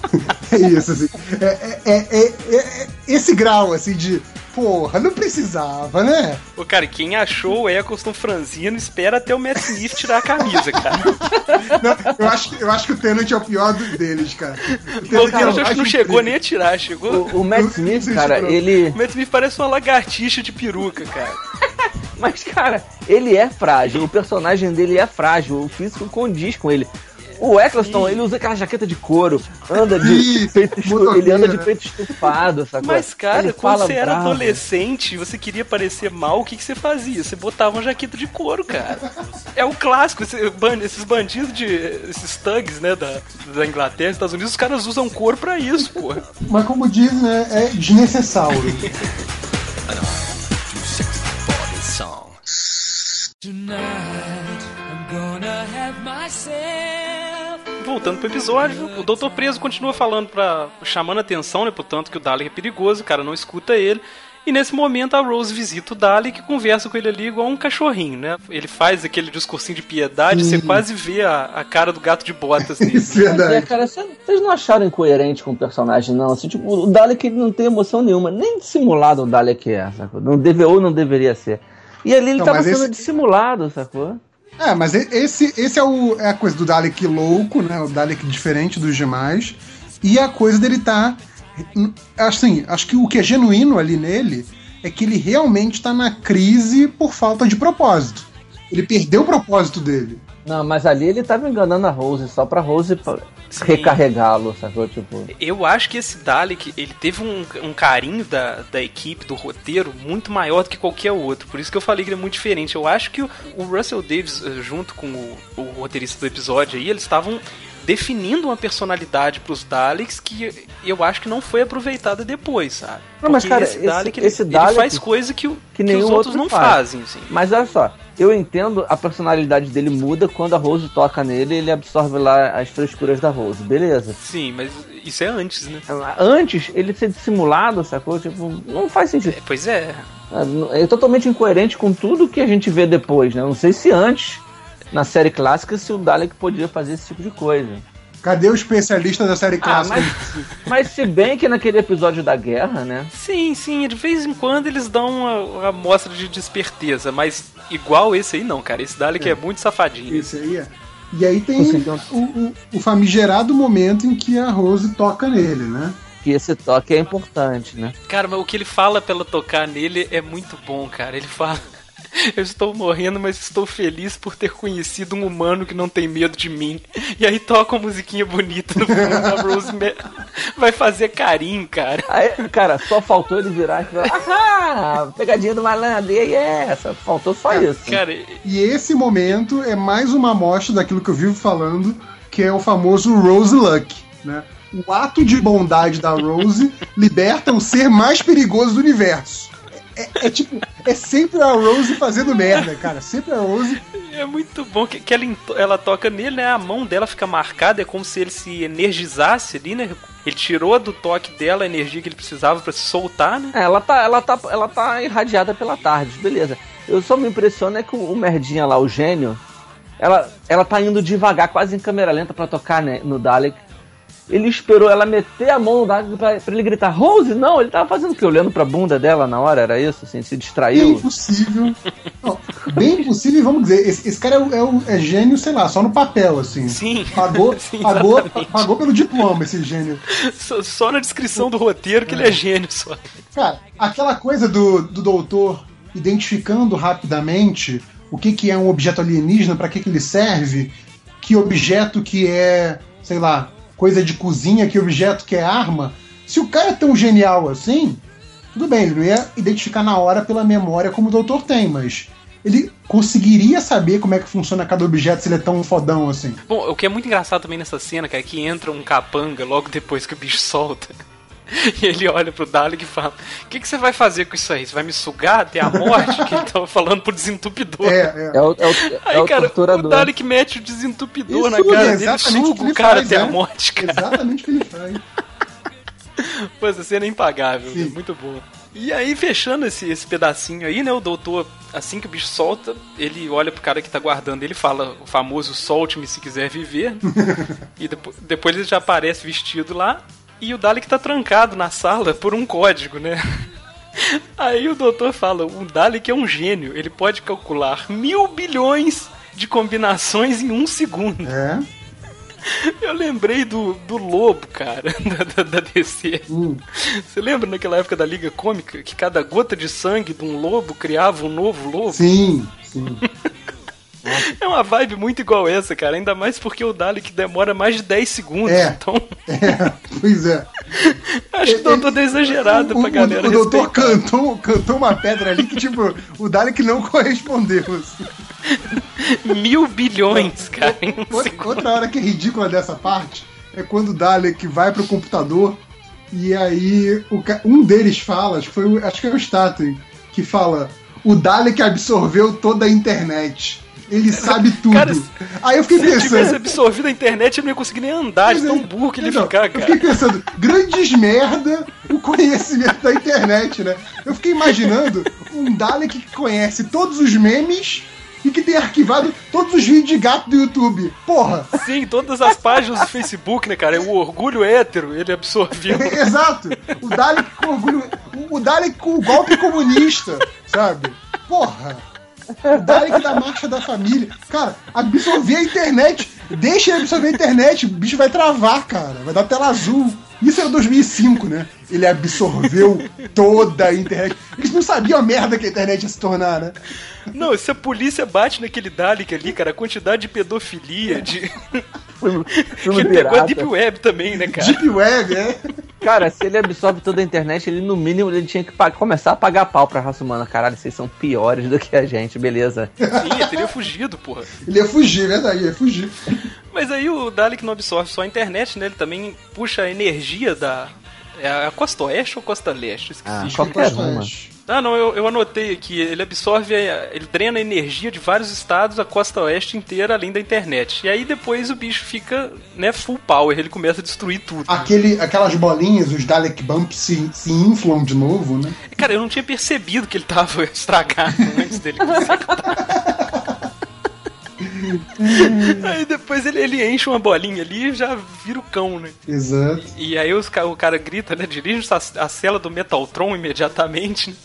é isso, assim. É, é- é- é- é- é esse grau, assim, de. Porra, não precisava, né? Ô, cara, quem achou o Eccleston franzino espera até o Matt Smith tirar a camisa, cara. Não, eu, acho, que- eu acho que o Tenant é o pior dos deles, cara. O O Tennant cara é acho que não chegou incrível. nem a tirar, chegou. O, o Matt Smith, cara, ele. O Matt Smith parece uma lagartixa de peruca, cara. Mas, cara, ele é frágil, o personagem dele é frágil, o físico condiz com ele. O Eccleston, ele usa aquela jaqueta de couro, anda de Isso, peito estu... motoqueiro, ele anda de peito estufado, sacou? Mas, cara, Ele quando você era bravo. adolescente e você queria parecer mal, o que, que você fazia? Você botava uma jaqueta de couro, cara. É o clássico, esse ban- esses bandidos de. esses thugs, né, da, da Inglaterra, Estados Unidos, os caras usam couro pra isso, pô. Mas como diz, né, é desnecessário. Tonight, Voltando pro episódio, o Doutor Preso continua falando pra. chamando atenção, né, pro tanto que o Dalek é perigoso, o cara não escuta ele. E nesse momento a Rose visita o Dalek e conversa com ele ali igual um cachorrinho, né? Ele faz aquele discursinho de piedade, você quase vê a, a cara do gato de botas nele. Isso é É, verdade. cara, cê- vocês não acharam incoerente com o personagem, não? Assim, tipo, o Dalek ele não tem emoção nenhuma, nem dissimulado o Dalek é, sacou? Não deve, ou não deveria ser. E ali ele Não, tava sendo esse- dissimulado, sacou? É, mas esse, esse é, o, é a coisa do Dalek louco, né? O Dalek diferente dos demais. E a coisa dele tá. Assim, acho que o que é genuíno ali nele é que ele realmente tá na crise por falta de propósito. Ele perdeu o propósito dele. Não, mas ali ele tava enganando a Rose, só pra Rose recarregá-lo, sacou? Tipo, Eu acho que esse Dalek, ele teve um, um carinho da, da equipe, do roteiro, muito maior do que qualquer outro. Por isso que eu falei que ele é muito diferente. Eu acho que o, o Russell Davis, eh, junto com o, o roteirista do episódio aí, eles estavam definindo uma personalidade pros Daleks que eu acho que não foi aproveitada depois, sabe? Não, mas, Porque cara, esse esse- Dalek, ele, esse ele Dalek faz coisa que, que que nenhum os outros outro não faz. fazem, assim. Mas olha só, eu entendo a personalidade dele muda quando a Rose toca nele ele absorve lá as frescuras da Rose, beleza. Sim, mas isso é antes, né? Antes, ele ser dissimulado, sacou? Tipo, não faz sentido. É, pois é. É totalmente incoerente com tudo que a gente vê depois, né? Não sei se antes, na série clássica, se o Dalek podia fazer esse tipo de coisa. Cadê o especialista da série Ah, clássica? mas, mas se bem que naquele episódio da guerra, né? Sim, sim, de vez em quando eles dão uma, uma amostra de desperteza, mas igual esse aí não, cara. Esse Dalek é, muito safadinho. Esse aí é. E aí tem o, o, o famigerado momento em que a Rose toca nele, né? Que esse toque é importante, né? Cara, mas o que ele fala pra ela tocar nele é muito bom, cara. Ele fala. Eu estou morrendo, mas estou feliz por ter conhecido um humano que não tem medo de mim. E aí toca uma musiquinha bonita no fundo, a Rose me- vai fazer carinho, cara. Aí, cara, só faltou ele virar e falar, ah, pegadinha do malandro, e aí é essa? Faltou só isso. Cara, E esse momento é mais uma amostra daquilo que eu vivo falando, que é o famoso Rose Luck, né? O ato de bondade da Rose liberta o ser mais perigoso do universo. É, é- tipo, é sempre a Rose fazendo merda, cara. Sempre a Rose. É muito bom que, que ela, ela toca nele, né? A mão dela fica marcada, é como se ele se energizasse ali, né? Ele tirou do toque dela a energia que ele precisava pra se soltar, né? É, ela tá, ela tá, ela tá irradiada pela tarde, beleza. Eu só me impressiono é que o, o merdinha lá, o gênio, ela, ela tá indo devagar, quase em câmera lenta pra tocar né, no Dalek. Ele esperou ela meter a mão no Dalek pra, pra ele gritar, Rose, não, ele tava fazendo o quê? Olhando pra bunda dela na hora, era isso? Assim, se Bem distraiu. possível. Não, bem possível, e vamos dizer, esse, esse cara é, o- é é gênio, sei lá, só no papel, assim. Sim. Pagou, Sim, pagou, pagou pelo diploma esse gênio. Só, só na descrição do roteiro que ele é gênio só. Cara, aquela coisa do, do doutor identificando rapidamente o que, que é um objeto alienígena, para que, que ele serve, que objeto que é, sei lá, coisa de cozinha, que objeto que é arma. Se o cara é tão genial assim, tudo bem, ele não ia identificar na hora pela memória como o doutor tem, mas ele conseguiria saber como é que funciona cada objeto se ele é tão fodão assim. Bom, o que é muito engraçado também nessa cena, cara, é que entra um capanga logo depois que o bicho solta. E ele olha pro Dalek e fala: O que, que você vai fazer com isso aí? Você vai me sugar até a morte? que ele tava falando pro desentupidor. É, é. É o, é o, é Aí, o cara, o torturador. Dalek mete o desentupidor na Isso, cara é dele, o suga o cara faz, até a é. morte, cara. Exatamente o que ele faz. Pô, essa cena é impagável, Sim. é muito boa. E aí, fechando esse, esse pedacinho aí, né? O doutor, assim que o bicho solta, ele olha pro cara que tá guardando ele fala o famoso solte-me se quiser viver. e depois, depois ele já aparece vestido lá. E o Dalek tá trancado na sala por um código, né? Aí o doutor fala: o Dalek é um gênio, ele pode calcular mil bilhões de combinações em um segundo. É. Eu lembrei do, do Lobo, cara, da, da, da DC. Hum. Você lembra naquela época da Liga Cômica que cada gota de sangue de um lobo criava um novo lobo? Sim, sim. É uma vibe muito igual essa, cara. Ainda mais porque o Dalek demora mais de 10 segundos. É. Então, É, pois é. acho que o doutor tá exagerado o, pra galera o doutor cantou, cantou uma pedra ali que, tipo, o Dalek não correspondeu. assim. Mil bilhões, cara. Outra, outra hora que é ridícula dessa parte é quando o Dalek vai pro computador e aí o um deles fala, acho que, foi, acho que é o Staten, que fala: o Dalek absorveu toda a internet. Ele sabe tudo. Cara, Aí eu fiquei Se ele tivesse pensando. absorvido a internet, ele não ia conseguir nem andar de é. tão burro que ele Então, ficar, Eu cara. fiquei pensando, grandes merda o conhecimento da internet, né? Eu fiquei imaginando um Dalek que conhece todos os memes e que tem arquivado todos os vídeos de gato do YouTube. Porra! Sim, todas as páginas do Facebook, né, cara? O orgulho hétero, ele absorveu. Exato! O Dalek com orgulho. O Dalek com o golpe comunista, sabe? Porra! O Dalek da marcha da família. Cara, absorver a internet. Deixa ele absorver a internet. O bicho vai travar, cara. Vai dar tela azul. Isso era 2005, né? Ele absorveu toda a internet. Eles não sabiam a merda que a internet ia se tornar, né? Não, se a polícia bate naquele Dalek ali, cara, a quantidade de pedofilia, de. Que ele pegou a. Deep Web também, né, cara? Deep Web, é. Cara, se ele absorve toda a internet, ele no mínimo ele tinha que começar a pagar pau pra raça humana. Caralho, vocês são piores do que a gente, beleza. Sim, ele teria fugido, porra. Ele ia fugir, é verdade, ele ia fugir. Mas aí o Dalek não absorve só a internet, né? Ele também puxa a energia da. É a costa oeste ou costa leste? Esqueci. Ah, Ah, qualquer uma. Não, eu, eu anotei aqui. Ele absorve, a- ele drena a energia de vários estados, a costa oeste inteira, além da internet. E aí depois o bicho fica, né, full power. Ele começa a destruir tudo. Aquele, aquelas bolinhas, os Dalek Bumps se, se inflam de novo, né? Cara, eu não tinha percebido que ele tava estragado antes dele. Aí depois ele, ele enche uma bolinha ali e já vira o cão, né? Exato. E aí os, o cara grita, né? Dirige a, a cela do Metaltron imediatamente. né?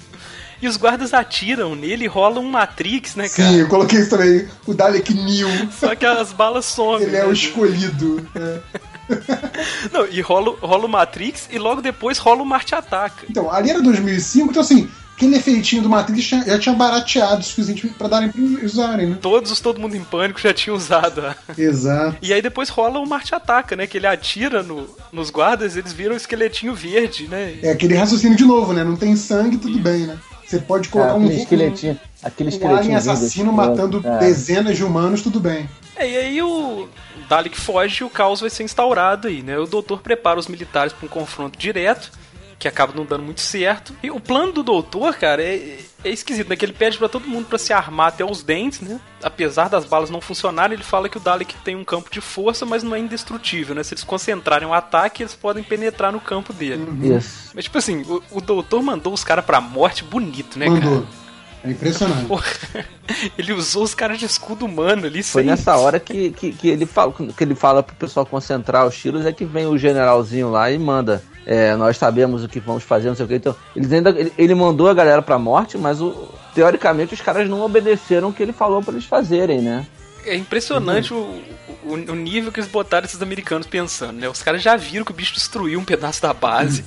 E os guardas atiram nele e rola um Matrix, né, cara? Sim, eu coloquei isso também. O Dalek New. Só que as balas somem. Ele é né? o escolhido. é. Não, e rola, rola o Matrix e logo depois rola o Marte Ataca. Então, ali era 2005, então assim, aquele efeitinho do Matrix já, tinha barateado o suficiente pra darem pra usarem, né? Todos os Todo Mundo em Pânico já tinham usado. Exato. E aí depois rola o Marte Ataca, né? Que ele atira no, nos guardas eles viram o esqueletinho verde, né? É aquele raciocínio de novo, né? Não tem sangue, tudo bem, né? Você pode colocar Ah, um, aquele esqueletinho. Aquele um esqueletinho. alien assassino vindo, matando é. dezenas de humanos, tudo bem. É, e aí o Dalek foge e o caos vai ser instaurado aí, né? O doutor prepara os militares para um confronto direto, que acaba não dando muito certo. E o plano do doutor, cara, é, é esquisito, né? Que ele pede para todo mundo para se armar até os dentes, né? Apesar das balas não funcionarem, ele fala que o Dalek tem um campo de força, mas não é indestrutível, né? Se eles concentrarem o ataque, eles podem penetrar no campo dele. Isso. Mas, tipo assim, o, o doutor mandou os caras pra morte bonito, né, Mandou. cara? É impressionante. Porra, ele usou os caras de escudo humano ali, Foi sem- nessa hora que, que, que ele fala que ele fala pro pessoal concentrar os tiros, é que vem o generalzinho lá e manda. É, nós sabemos o que vamos fazer, não sei o que. Então, eles ainda, ele, ele mandou a galera pra morte, mas o, teoricamente os caras não obedeceram o que ele falou pra eles fazerem, né? É impressionante o, o, o nível que eles botaram esses americanos pensando, né? Os caras já viram que o bicho destruiu um pedaço da base.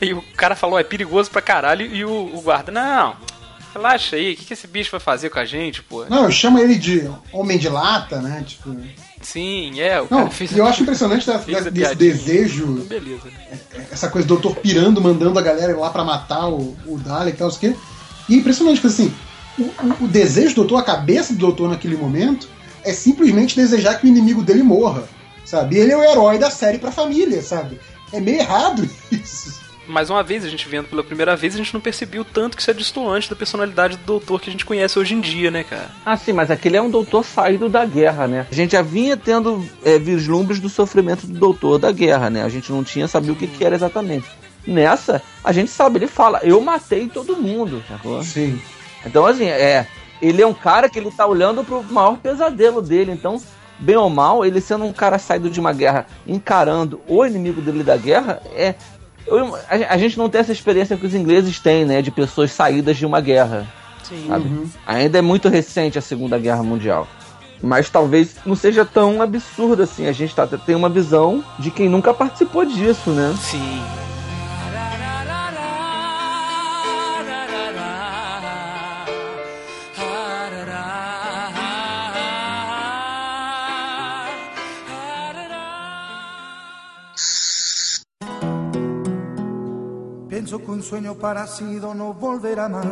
E o cara falou, é perigoso pra caralho, e o, o guarda, não, relaxa aí, o que, que esse bicho vai fazer com a gente, pô? Não, chama ele de homem de lata, né? Tipo. Sim, é, o Não, fez e eu acho impressionante da- da- a desse desejo, Beleza, né? essa coisa do doutor pirando, mandando a galera ir lá pra matar o, o Dalek e tal, quê. E é impressionante, porque assim, o, o- o desejo do doutor, a cabeça do doutor naquele momento, é simplesmente desejar que o inimigo dele morra, sabe? E ele é o herói da série pra família, sabe? É meio errado isso. Mais uma vez, a gente vendo pela primeira vez, a gente não percebeu tanto que isso é destoante da personalidade do doutor que a gente conhece hoje em dia, né, cara? Ah, sim, mas aquele é um doutor saído da guerra, né? A gente já vinha tendo é, vislumbres do sofrimento do doutor da guerra, né? A gente não tinha sabia o que, que era exatamente. Nessa, a gente sabe, ele fala, eu matei todo mundo, sacou? Sim. Então, assim, é. Ele é um cara que ele tá olhando pro maior pesadelo dele. Então, bem ou mal, ele sendo um cara saído de uma guerra, encarando o inimigo dele da guerra, é. Eu- a, a gente não tem essa experiência que os ingleses têm, né? De pessoas saídas de uma guerra. Sim. sabe? Ainda é muito recente a Segunda Guerra Mundial. Mas talvez não seja tão absurdo assim. A gente tá, tem uma visão de quem nunca participou disso, né? Sim. Pienso que un sueño parecido no volverá más.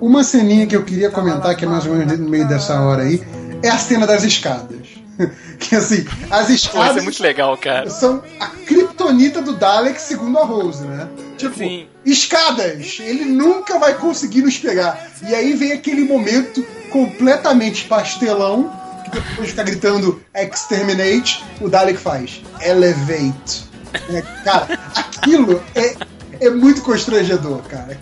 Uma ceninha que eu queria comentar, que é mais ou menos no meio dessa hora aí, é a cena das escadas. que assim, as Pô, isso escadas é muito legal, cara. são a criptonita do Dalek, segundo a Rose, né? Tipo, Sim. escadas! Ele nunca vai conseguir nos pegar. E aí vem aquele momento completamente pastelão, que depois de ficar gritando Exterminate, o Dalek faz Elevate. É, cara, aquilo é, é muito constrangedor, cara.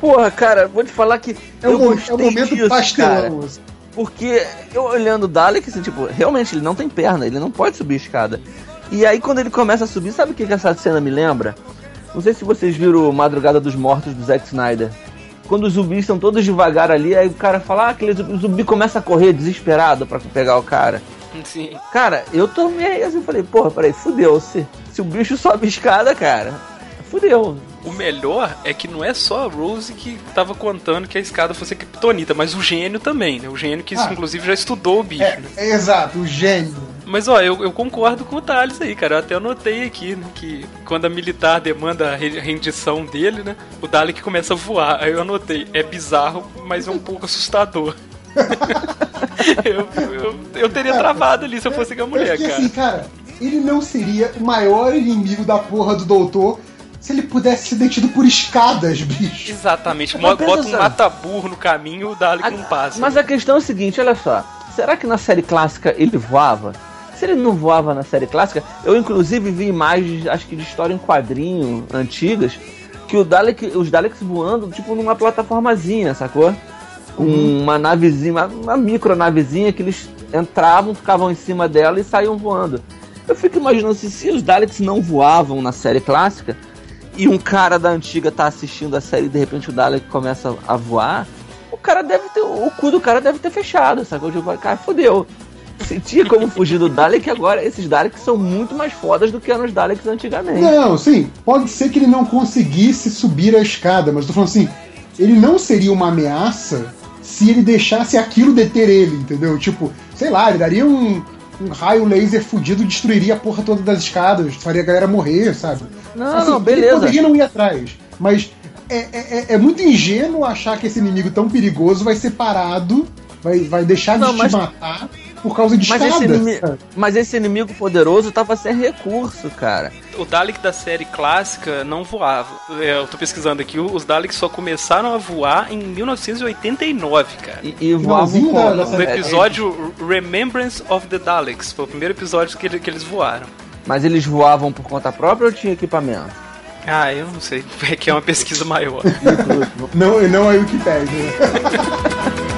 Porra, cara, vou te falar que É um, eu mo- é um momento disso, cara. pastelão. assim. Porque eu olhando o Dalek, assim, tipo, realmente ele não tem perna, ele não pode subir a escada. E aí quando ele começa a subir, sabe o que, que essa cena me lembra? Não sei se vocês viram Madrugada dos Mortos do Zack Snyder. Quando os zumbis estão todos devagar ali, aí o cara fala, ah, aquele zumbi, começa a correr desesperado pra pegar o cara. Sim. Cara, eu tomei assim, falei, porra, peraí, fudeu. Se, se o bicho sobe a escada, cara, fudeu. O melhor é que não é só a Rose que tava contando que a escada fosse kryptonita, mas o gênio também, né? O gênio que, Ah. inclusive, já estudou o bicho, É, né? é exato, o gênio. Mas, ó, eu, eu concordo com o Thales aí, cara. Eu até anotei aqui, né? Que quando a militar demanda a re- rendição dele, né? O Dalek começa a voar. Aí eu anotei. É bizarro, mas é um pouco assustador. eu, eu, eu teria travado ali se eu fosse com a mulher, cara. assim, cara, ele não seria o maior inimigo da porra do doutor se ele pudesse ser detido por escadas, bicho. Exatamente. Mas Bota um mata-burro no caminho o Dalek não passa. Mas a questão é o seguinte, olha só. Será que na série clássica ele voava? Se ele não voava na série clássica, eu inclusive vi imagens, acho que de história em quadrinho antigas, que o Dalek, os Daleks voando, tipo numa plataformazinha, sacou? Uma navezinha, uma, uma micro navezinha que eles entravam, ficavam em cima dela e saíam voando. Eu fico imaginando se, se os Daleks não voavam na série clássica e um cara da antiga tá assistindo a série e de repente o Dalek começa a voar, o cara deve ter. O cu do cara deve ter fechado, sacou? Tipo, cara, fodeu. Se tinha como fugir do Dalek, agora esses Daleks são muito mais fodas do que eram os Daleks antigamente. Não, sim, pode ser que ele não conseguisse subir a escada, mas tô falando assim, ele não seria uma ameaça se ele deixasse aquilo deter ele, entendeu? Tipo, sei lá, ele daria um, um raio laser fudido, destruiria a porra toda das escadas, faria a galera morrer, sabe? Não, Assim, não, Ele beleza. poderia não ir atrás, mas é, é, é- é muito ingênuo achar que esse inimigo tão perigoso vai ser parado, vai, vai deixar de Não, mas- te matar por causa de Mas escada. esse, mas esse inimigo poderoso tava sem recurso, cara. O Dalek da série clássica não voava. É, eu tô pesquisando aqui, os Daleks só começaram a voar em 1989, cara. E, e voavam da No episódio Remembrance of the Daleks. Foi o primeiro episódio que, que eles voaram. Mas eles voavam por conta própria ou tinha equipamento? Ah, eu não sei. É que é uma pesquisa maior. Não, não é o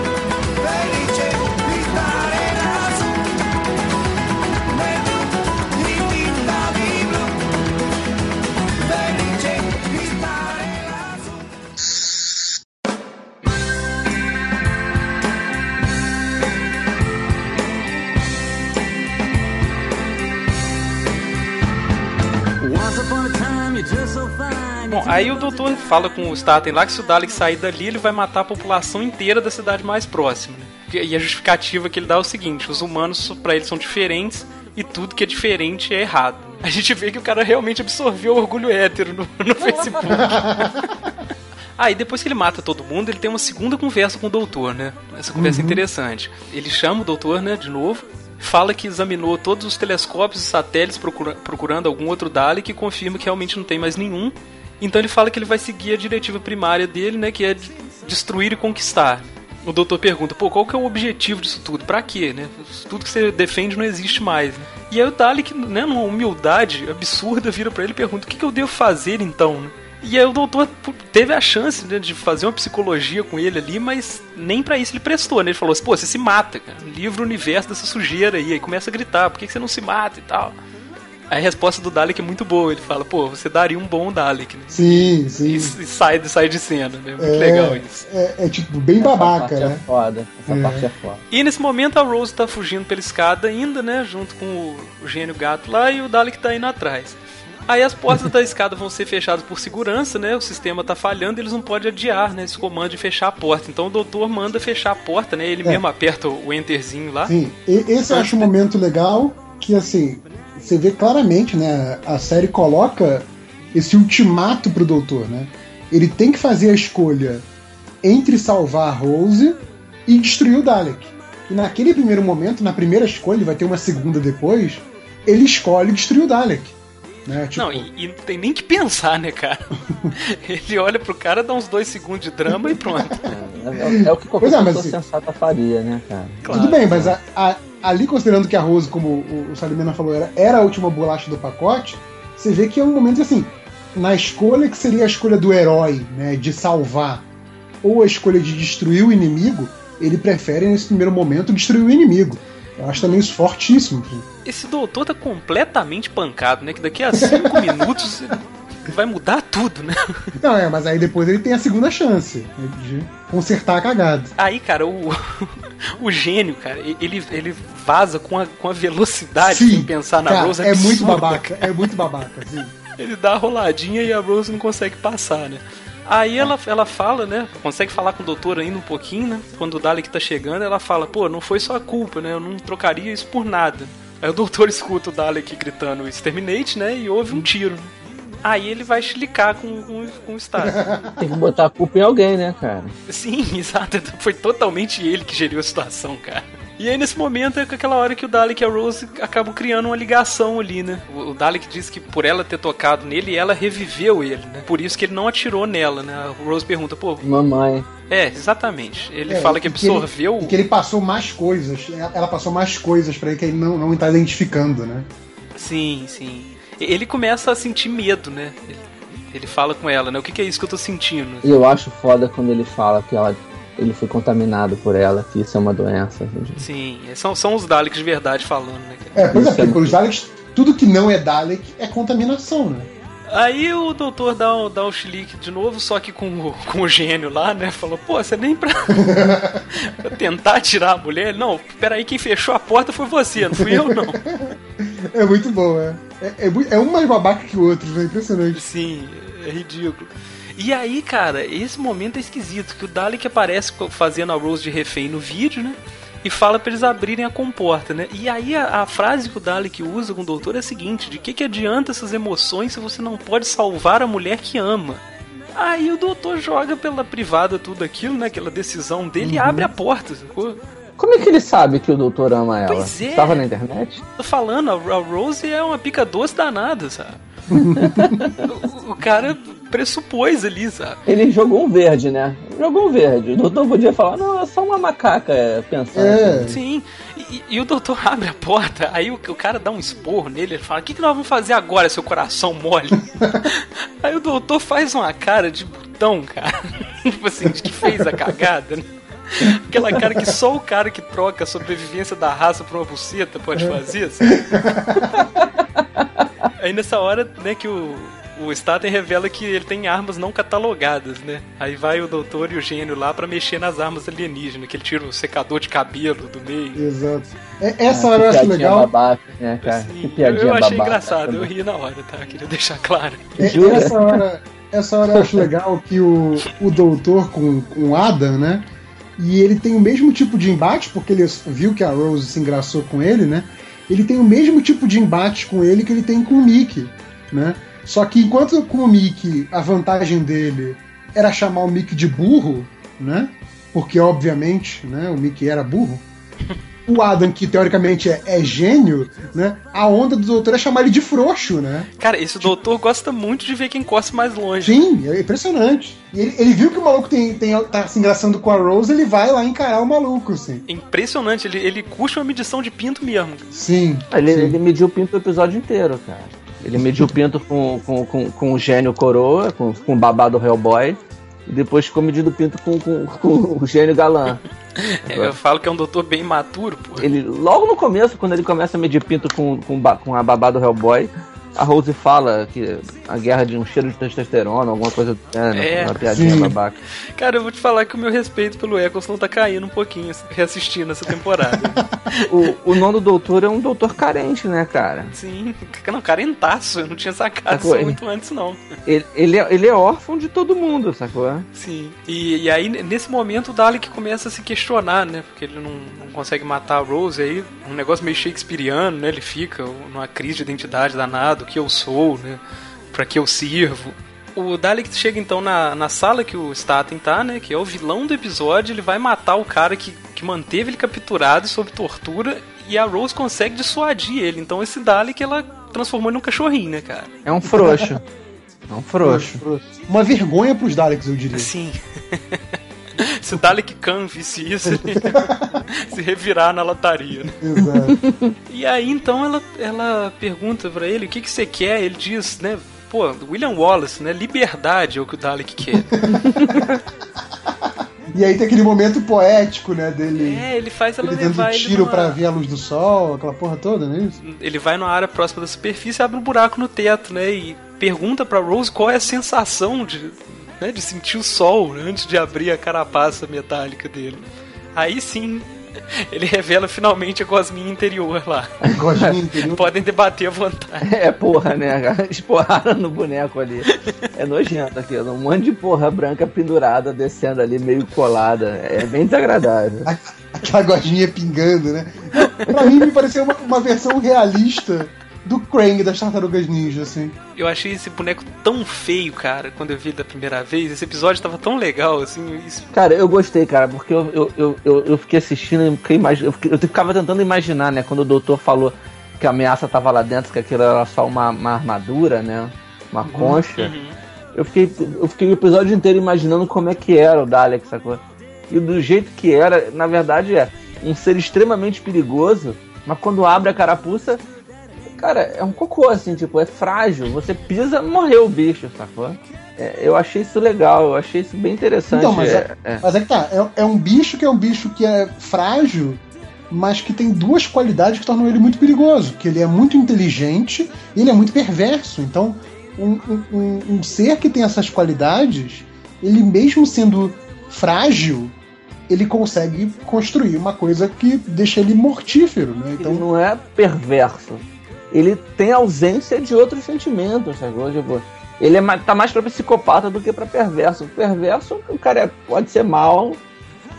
aí o doutor fala com o Staten lá que se o Dalek sair dali, ele vai matar a população inteira da cidade mais próxima. né? E a justificativa que ele dá é o seguinte: os humanos, pra eles, são diferentes e tudo que é diferente é errado. A gente vê que o cara realmente absorveu o orgulho hétero no, no Facebook. Ah, e depois que ele mata todo mundo, ele tem uma segunda conversa com o doutor, né? Essa conversa é interessante. Ele chama o doutor, né, de novo, fala que examinou todos os telescópios e satélites procura- procurando algum outro Dalek e confirma que realmente não tem mais nenhum. Então ele fala que ele vai seguir a diretiva primária dele, né, que é de- destruir e conquistar. O doutor pergunta, pô, qual que é o objetivo disso tudo? Pra quê, né? Tudo que você defende não existe mais, né? E aí o Dalek, né, numa humildade absurda, vira pra ele e pergunta, o que, que eu devo fazer então? E aí o doutor teve a chance né, de fazer uma psicologia com ele ali, mas nem pra isso ele prestou, né? Ele falou assim, pô, você se mata, cara. Livra o universo dessa sujeira aí. Aí começa a gritar, por que, que você não se mata e tal? Aí a resposta do Dalek é muito boa. Ele fala, pô, você daria um bom Dalek, né? Sim, E, sim. e sai, sai de cena, né? Muito É, legal isso. É, é, tipo bem Essa babaca, parte é né? foda. Essa É. parte é foda. E nesse momento a Rose tá fugindo pela escada ainda, né? Junto com o, o gênio gato lá e o Dalek tá indo atrás. Aí as portas da escada vão ser fechadas por segurança, né? O sistema tá falhando, eles não podem adiar, né? Esse comando de fechar a porta. Então o doutor manda fechar a porta, né? Ele É. mesmo aperta o enterzinho lá. Sim, e- esse eu acho um momento legal que, assim, você vê claramente, né? A série coloca esse ultimato pro doutor, né? Ele tem que fazer a escolha entre salvar a Rose e destruir o Dalek. E naquele primeiro momento, na primeira escolha, ele vai ter uma segunda depois, ele escolhe destruir o Dalek. Né? Tipo, Não, e, e não tem nem que pensar, né, cara? Ele olha pro cara, dá uns dois segundos de drama e pronto. É, é- é o que qualquer Pois é, pessoa assim- sensata faria, né, cara? Tudo bem, mas a- a- ali considerando que a Rose, como o, o Salimena falou, era, era a última bolacha do pacote, você vê que é um momento assim, na escolha que seria a escolha do herói, né, de salvar, ou a escolha de destruir o inimigo, ele prefere nesse primeiro momento destruir o inimigo. Eu acho também isso fortíssimo. Esse doutor tá completamente pancado, né? Que daqui a cinco minutos vai mudar tudo, né? Não, é, mas aí depois ele tem a segunda chance né, de consertar a cagada. Aí, cara, o, o gênio, cara, ele, ele vaza com a, com a velocidade sem pensar na cara, Rose. é muito babaca, é muito babaca, assim. Ele dá a roladinha e a Rose não consegue passar, né? Aí ela, ela fala, né? Consegue falar com o doutor ainda um pouquinho, né? Quando o Dalek tá chegando, ela fala, pô, não foi sua culpa, né? Eu não trocaria isso por nada. Aí o doutor escuta o Dalek gritando Exterminate, né? E ouve um tiro. Aí ele vai chilicar com, com, com o Stark. Tem que botar a culpa em alguém, né, cara? Sim, exato. Foi totalmente ele que geriu a situação, cara. E aí, nesse momento, é aquela hora que o Dalek e a Rose acabam criando uma ligação ali, né? O Dalek diz que por ela ter tocado nele, ela reviveu ele, né? Por isso que ele não atirou nela, né? A Rose pergunta, pô, Mamãe. é, exatamente. Ele É, fala que absorveu. ele, e que ele passou mais coisas, ela passou mais coisas pra ele que ele não, não tá identificando, né? Sim, sim. Ele começa a sentir medo, né? Ele, ele fala com ela, né? O que, que é isso que eu tô sentindo? E eu acho foda quando ele fala que ela, ele foi contaminado por ela, que isso é uma doença. Sim, são, são os Daleks de verdade falando, né? É, pois é, Isso é porque pelos muito- Daleks, tudo que não é Dalek é contaminação, né? Aí o doutor dá um, dá um chilique de novo, só que com, o- com o gênio lá, né? Falou, pô, você nem pra, tentar tirar a mulher? Ele, Não, peraí, quem fechou a porta foi você, não fui eu, não. É muito bom, é. É, é, é um mais babaca que o outro, né? Impressionante. Sim, é ridículo. E aí, cara, esse momento é esquisito, que o Dalek aparece fazendo a Rose de refém no vídeo, né? E fala pra eles abrirem a comporta, né? E aí a, a frase que o Dalek usa com o doutor é a seguinte: de que, que adianta essas emoções se você não pode salvar a mulher que ama? Aí o doutor joga pela privada tudo aquilo, né? Aquela decisão dele e abre a porta, sacou? Como é que ele sabe que o doutor ama ela? Pois é. Estava na internet? Tô falando, a, Rose é uma pica doce danada, sabe? o, o cara pressupôs ali, sabe? Ele jogou um verde, né? Jogou um verde. O doutor podia falar, não, é só uma macaca é, pensando. É. Sim, e, e o doutor abre a porta, aí o, o cara dá um esporro nele, ele fala: O que, que nós vamos fazer agora, seu coração mole? aí o doutor faz uma cara de botão, cara. tipo assim, de que fez a cagada, né? Aquela cara que só o cara que troca a sobrevivência da raça por uma buceta pode fazer, sabe? Aí nessa hora, né, que o, o Staten revela que ele tem armas não catalogadas, né? Aí vai o doutor e o gênio lá pra mexer nas armas alienígenas, que ele tira o secador de cabelo do meio. Exato. É, essa Ah, hora eu acho legal. babaca, né, cara? Assim, que piadinha eu, eu achei babaca. engraçado, eu ri na hora, tá? Queria deixar claro. É, Jura? essa hora, essa hora eu acho legal que o, o doutor com, com o Adam, né? E ele tem o mesmo tipo de embate, porque ele viu que a Rose se engraçou com ele, né? Ele tem o mesmo tipo de embate com ele que ele tem com o Mickey, né? Só que enquanto com o Mickey a vantagem dele era chamar o Mickey de burro, né? Porque obviamente, né, o Mickey era burro. O Adam, que teoricamente é, é gênio, né? A onda do doutor é chamar ele de frouxo, né? Cara, esse doutor gosta muito de ver quem corre mais longe. Sim, é impressionante. Ele, ele viu que o maluco tem, tem, tá se engraçando com a Rose, ele vai lá encarar o maluco, assim. Impressionante, ele, ele curte uma medição de pinto mesmo. Sim. Ele, sim. ele mediu o pinto o episódio inteiro, cara. Ele mediu o pinto com, com, com, com o gênio coroa, com, com o babá do Hellboy. E depois ficou medindo o pinto com, com, com o gênio galã. É, eu falo que é um doutor bem imaturo, pô. Ele, logo no começo, quando ele começa a medir pinto com, com, com a babá do Hellboy, a Rose fala que a guerra de um cheiro de testosterona, alguma coisa do gênero, É, uma piadinha sim. babaca. Cara, eu vou te falar que o meu respeito pelo Eccleston tá caindo um pouquinho reassistindo essa temporada. O, o nono doutor é um doutor carente, né, cara? Sim, não, carentaço, eu não tinha sacado Sacou isso muito antes, não. Ele, ele, é, ele é órfão de todo mundo, sacou? Sim. E, e aí, nesse momento, o Dalek começa a se questionar, né? Porque ele não, não consegue matar a Rose, aí um negócio meio shakespeariano, né? Ele fica numa crise de identidade danado, o que eu sou, né? Pra que eu sirvo. O Dalek chega então na, na sala que o Staten tá, né? Que é o vilão do episódio. Ele vai matar o cara que, que manteve ele capturado e sob tortura e a Rose consegue dissuadir ele. Então esse Dalek ela transformou ele num cachorrinho, né, cara? É um frouxo. É um frouxo. Uma vergonha pros Daleks, eu diria. Sim. Se o Dalek Khan visse isso, ele se revirar na lataria. Né? Exato. E aí então ela, ela pergunta pra ele o que, que você quer. Ele diz, né? Pô, William Wallace, né? Liberdade é o que o Dalek quer. E aí tem aquele momento poético, né, dele. É, ele faz ela Ele dando levar ele tiro numa- pra ver a luz do sol, aquela porra toda, não é isso? Ele vai numa área próxima da superfície, abre um buraco no teto, né? E pergunta pra Rose qual é a sensação de, né, de sentir o sol antes de abrir a carapaça metálica dele. Aí sim, ele revela finalmente a gosminha interior lá. Gostinho, entendeu? Podem debater à vontade. É, porra, né? Esporraram no boneco ali. É nojento aquilo. Um monte de porra branca pendurada, descendo ali, meio colada. É bem desagradável. Aquela gostinha pingando, né? Pra mim, me pareceu uma, uma versão realista do Krang das Tartarugas Ninja, assim. Eu achei esse boneco tão feio, cara, quando eu vi da primeira vez. Esse episódio tava tão legal, assim. isso- Cara, eu gostei, cara, porque eu, eu, eu, eu, eu fiquei assistindo e fiquei imagi- eu, fiquei- eu ficava tentando imaginar, né? Quando o doutor falou que a ameaça tava lá dentro, que aquilo era só uma, uma armadura, né? Uma concha. Uhum. Eu fiquei, eu fiquei o episódio inteiro imaginando como é que era o Dalek, sacou? E do jeito que era, na verdade é um ser extremamente perigoso, mas quando abre a carapuça, cara, é um cocô, assim, tipo, é frágil. Você pisa, morreu o bicho, sacou? É, eu achei isso legal, eu achei isso bem interessante. Então, mas é, é, mas é que tá, é, é um bicho que é um bicho que é frágil, mas que tem duas qualidades que tornam ele muito perigoso. Que ele é muito inteligente e ele é muito perverso. Então, um, um- um- ser que tem essas qualidades, ele mesmo sendo frágil, ele consegue construir uma coisa que deixa ele mortífero, né? Ele Então, não é perverso. Ele tem ausência de outros sentimentos, sacou? Tipo, ele é, tá mais pra psicopata do que pra perverso. O perverso, o cara é- pode ser mal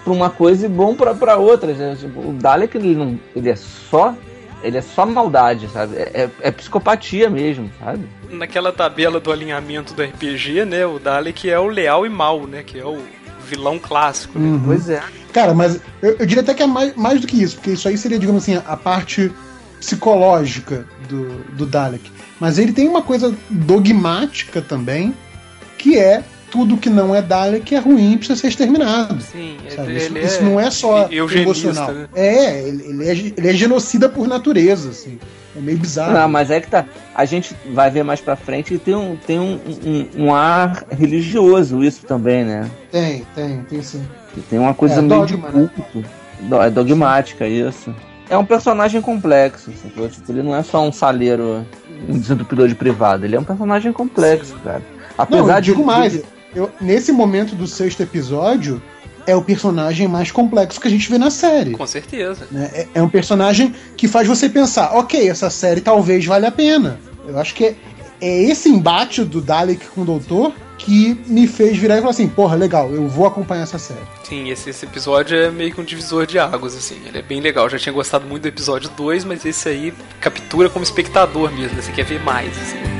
pra uma coisa e bom pra, pra outras. Né? Tipo, o Dalek, ele, não, ele é só. Ele é só maldade, sabe? É, é- é psicopatia mesmo, sabe? Naquela tabela do alinhamento do RPG, né? O Dalek é o leal e mal, né? Que é o vilão clássico, né? Uhum. Pois é. Cara, mas eu, eu diria até que é mais, mais do que isso, porque isso aí seria, digamos assim, a parte psicológica do, do Dalek. Mas ele tem uma coisa dogmática também, que é tudo que não é Dalek é ruim e precisa ser exterminado. Sim, Isso, ele isso é não é só emocional. né? É, ele, ele é, ele é genocida por natureza, assim. É meio bizarro. Não, mas é que tá. A gente vai ver mais pra frente e tem um, tem um, um, um ar religioso isso também, né? Tem, tem, tem sim. Que tem uma coisa É, meio dogma, de culto. Do- É dogmática, isso. É um personagem complexo, sacou? Tipo, ele não é só um saleiro, um desentupidor de privado. Ele é um personagem complexo, cara. Apesar Não, eu de. digo mais. Eu, nesse momento do sexto episódio, é o personagem mais complexo que a gente vê na série. Com certeza. né? É, é um personagem que faz você pensar, ok, essa série talvez valha a pena. Eu acho que é, é esse embate do Dalek com o Doutor que me fez virar e falar assim, porra, legal, eu vou acompanhar essa série. Sim, esse, esse episódio é meio que um divisor de águas, assim. Ele é bem legal. Eu já tinha gostado muito do episódio 2, mas esse aí captura como espectador mesmo. Você quer ver mais, assim.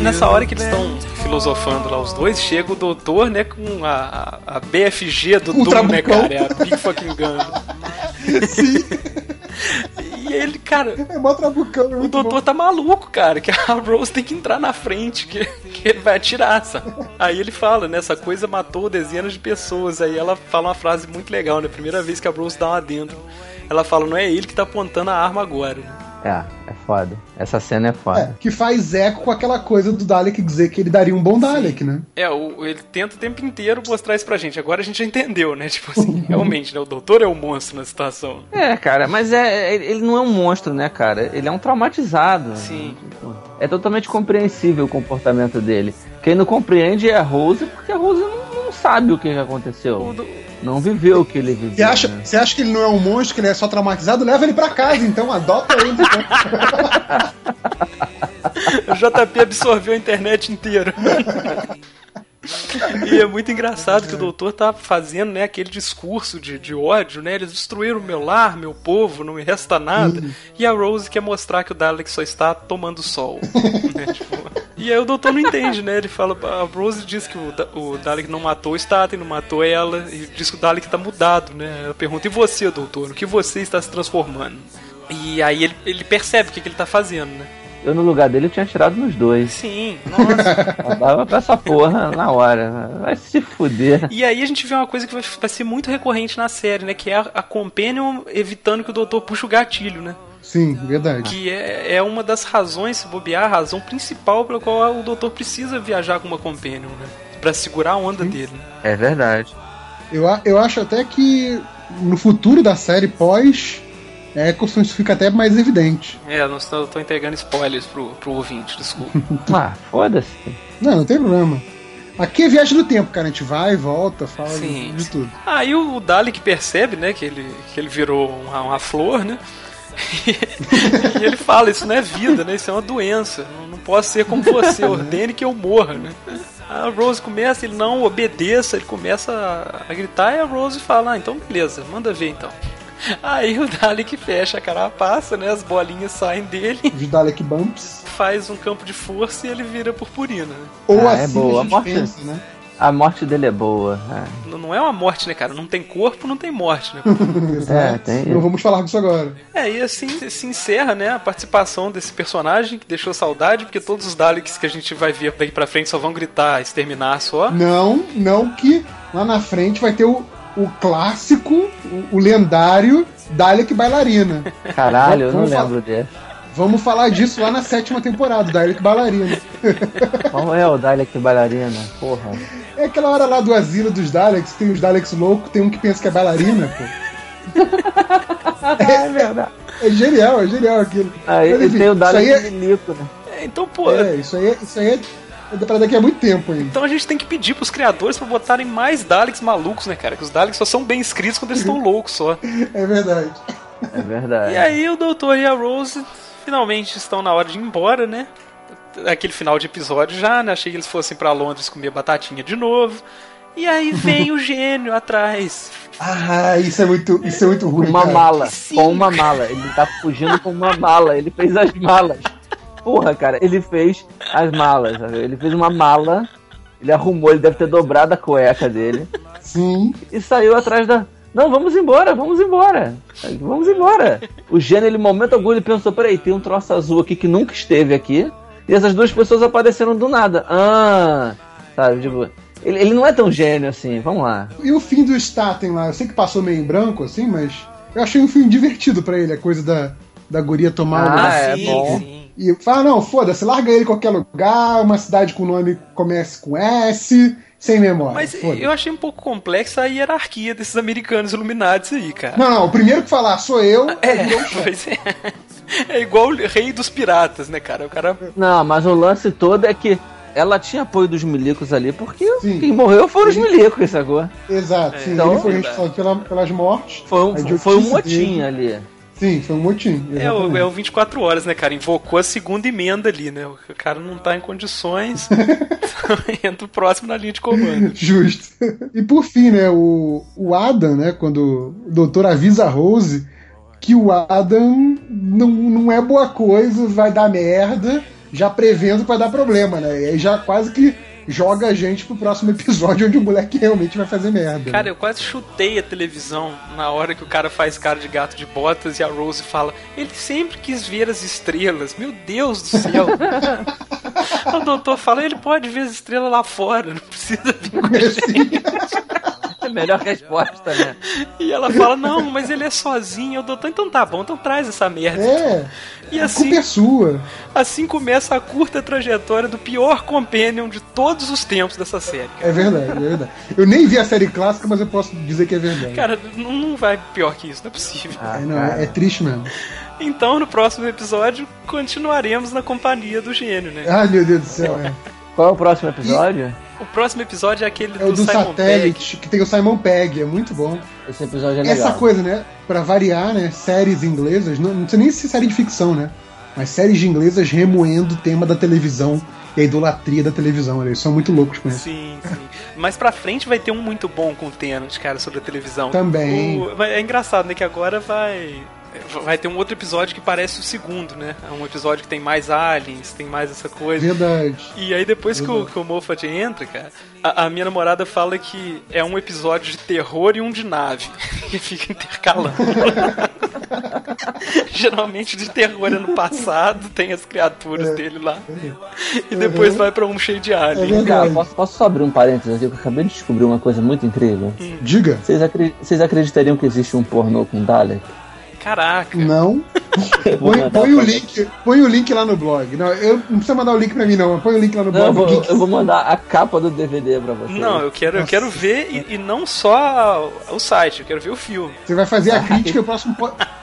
Nessa hora que eles estão filosofando lá, os dois, chega o doutor, né, com a, a, BFG do Um Doom, né, cara? É a Big Fucking Gun. Sim, E ele, cara, é mó trabucão. é o doutor tá maluco, cara, que a Rose tem que entrar na frente, que, que ele vai atirar, sabe? Aí ele fala, né, essa coisa matou dezenas de pessoas. Aí ela fala uma frase muito legal, né? Primeira vez que a Rose dá uma dentro. Ela fala, não é ele que tá apontando a arma agora. Né? É, é foda. Essa cena é foda. É, que faz eco com aquela coisa do Dalek dizer que ele daria um bom Dalek, né? É, o, ele tenta o tempo inteiro mostrar isso pra gente. Agora a gente já entendeu, né? Tipo assim, realmente, né? O doutor é o monstro na situação. É, cara, mas é, ele ele não é um monstro, né, cara? Ele é um traumatizado. Sim. Tipo, É totalmente compreensível o comportamento dele. Quem não compreende é a Rose, porque a Rose não, não sabe o que que aconteceu. O do- Não viveu o que ele viveu. Você acha, né? você acha que ele não é um monstro, que ele é só traumatizado? Leva ele pra casa, então, adota ele. então. O JP absorveu a internet inteira. E é muito engraçado que o doutor tá fazendo, né, aquele discurso de, de ódio, né? Eles destruíram meu lar, meu povo, não me resta nada. E a Rose quer mostrar que o Dalek só está tomando sol. né, tipo, e aí o doutor não entende, né? Ele fala, a Rose diz que o, Da- o Dalek não matou o Staten, não matou ela, e diz que o Dalek tá mudado, né? Ela pergunta, e você, doutor, no que você está se transformando? E aí ele, ele percebe o que, que ele tá fazendo, né? Eu no lugar dele eu tinha tirado nos dois. Sim, nossa. Eu dava pra essa porra na hora. Vai se fuder. E aí a gente vê uma coisa que vai, ser muito recorrente na série, né? Que é a, Companion evitando que o doutor puxe o gatilho, né? Sim, verdade. Que é, é uma das razões, se bobear, a razão principal pela qual o doutor precisa viajar com uma Companion, né? Pra segurar a onda dele. né? É verdade. Eu, eu acho até que no futuro da série pós Eccleston isso fica até mais evidente. É, não estou tô entregando spoilers pro, pro ouvinte, desculpa. Ah, foda-se. Não, não tem problema. Aqui é viagem do tempo, cara. A gente vai, volta, fala Sim, de, de tudo. Aí o Dalek percebe, né, que ele, que ele virou uma, uma flor, né? e ele fala, isso não é vida, né? Isso é uma doença. Não, não posso ser como você, ordene que eu morra, né? A Rose começa, ele não obedeça, ele começa a, a gritar e a Rose fala, ah, então beleza, manda ver então. Aí o Dalek fecha a carapaça, né? As bolinhas saem dele, Os Dalek Bumps. faz um campo de força e ele vira purpurina. né? Ou Ah, é assim boa. a gente Morte- pensa, né? A morte dele é boa. N- Não é uma morte, né, cara? Não tem corpo, não tem morte, né? Exato. tem Não vamos falar disso agora. É, e assim se encerra, né, a participação desse personagem que deixou saudade, porque todos os Daleks que a gente vai ver daqui pra frente só vão gritar, exterminar só. Não, não que lá na frente vai ter o, o clássico, o, o lendário Dalek bailarina. É. Caralho, eu não Vamos falar- lembro desse. Vamos falar disso lá na sétima temporada, Dalek bailarina. Qual é o Dalek bailarina? Porra. É aquela hora lá do asilo dos Daleks, tem os Daleks loucos, tem um que pensa que é bailarina, pô. É verdade. É genial, é genial aquilo. Aí Mas, enfim, tem o Dalek aí milico, né? É, então, pô, é, é, isso aí, é, isso aí é, é pra daqui a muito tempo ainda. então a gente tem que pedir pros criadores pra botarem mais Daleks malucos, né, cara? Que os Daleks só são bem escritos quando eles estão loucos só. É verdade. É verdade. E aí o Doutor e a Rose finalmente estão na hora de ir embora, né? Aquele final de episódio já, né? Achei que eles fossem pra Londres comer batatinha de novo. E aí vem o gênio atrás. Ah, isso é muito, isso é muito ruim. uma cara. mala, Sim. com uma mala. Ele tá fugindo com uma mala. Ele fez as malas. Porra, cara, ele fez as malas. sabe? Ele fez uma mala. Ele arrumou, ele deve ter dobrado a cueca dele. Sim. E saiu atrás da. Não, vamos embora, vamos embora. Vamos embora. O gênio, ele, momento algum, ele pensou: peraí, tem um troço azul aqui que nunca esteve aqui. E essas duas pessoas apareceram do nada. Ah, sabe, tipo. Ele, ele não é tão gênio assim, vamos lá. E o fim do Staten lá, eu sei que passou meio em branco, assim, mas eu achei um filme divertido pra ele, a coisa da, da guria tomar o Ah, lugar. é sim, bom. sim. E fala, não, foda-se, larga ele em qualquer lugar, uma cidade com nome que comece com S, sem memória. Mas eu achei um pouco complexa a hierarquia desses americanos iluminados aí, cara. Não, não, o primeiro que falar sou eu, É, virou o chefe. pois é. É igual o rei dos piratas, né, cara? O cara. Não, mas o lance todo é que ela tinha apoio dos milicos ali, porque Sim. quem morreu foram os milicos, sacou? Exato, sim. então, ele foi verdade. responsável pela, pelas mortes. Foi um, foi um motim dele. ali. Sim, foi um motim. É o, exatamente. é o 24 horas, né, cara? Invocou a segunda emenda ali, né? O cara não tá em condições. entra o próximo na linha de comando. Justo. E por fim, né, o, o Adam, né, quando o doutor avisa a Rose que o Adam não, não é boa coisa, vai dar merda, já prevendo que vai dar problema, né? E aí já quase que joga a gente pro próximo episódio onde o moleque realmente vai fazer merda. Cara, eu quase chutei a televisão na hora que o cara faz cara de gato de botas e a Rose fala: Ele sempre quis ver as estrelas. Meu Deus do céu. o doutor fala: Ele pode ver as estrelas lá fora, não precisa vir com a gente. A melhor resposta, né? E ela fala: Não, mas ele é sozinho. O doutor, então tá bom, então traz essa merda. É, E a assim, culpa é sua. assim começa a curta trajetória do pior companion de todos os tempos dessa série. É verdade, é verdade. Eu nem vi a série clássica, mas eu posso dizer que é verdade. Cara, não não vai pior que isso, não é possível. Ah, é, não, cara. é triste mesmo. Então, no próximo episódio, continuaremos na companhia do gênio, né? Ai, meu Deus do céu, é. Qual é o próximo episódio? O próximo episódio é aquele É o do, do Simon Pegg. satélite, que tem o Simon Pegg, é muito bom. Esse episódio é legal. Essa coisa, né? Pra variar, né? Séries inglesas, não, não sei nem se é série de ficção, né? Mas séries inglesas remoendo o tema da televisão e a idolatria da televisão. Eles são muito loucos com isso. Sim, sim. Mas pra frente vai ter um muito bom com o Tenant, cara, sobre a televisão. Também. O- É engraçado, né? Que agora vai. Vai ter um outro episódio que parece o segundo, né? É um episódio que tem mais aliens, tem mais essa coisa. Verdade. E aí depois que o, que o Moffat entra, cara, a, a minha namorada fala que é um episódio de terror e um de nave. Que fica intercalando. Geralmente de terror é no passado, tem as criaturas dele lá. E depois vai pra um cheio de É alien. Cara, verdade. posso, posso só abrir um parênteses aqui? que Eu acabei de descobrir uma coisa muito incrível. Diga. Vocês, vocês acreditariam que existe um pornô com Dalek? Caraca. Não. Eu vou Põe, põe o link, põe o link lá no blog. Não, eu não precisa mandar o link pra mim, não. Põe o link lá no Não, eu blog. vou, Geeks. eu vou mandar a capa do DVD pra vocês. Não, eu quero, eu quero ver e, e não só o site, eu quero ver o filme. Você vai fazer a crítica e o próximo,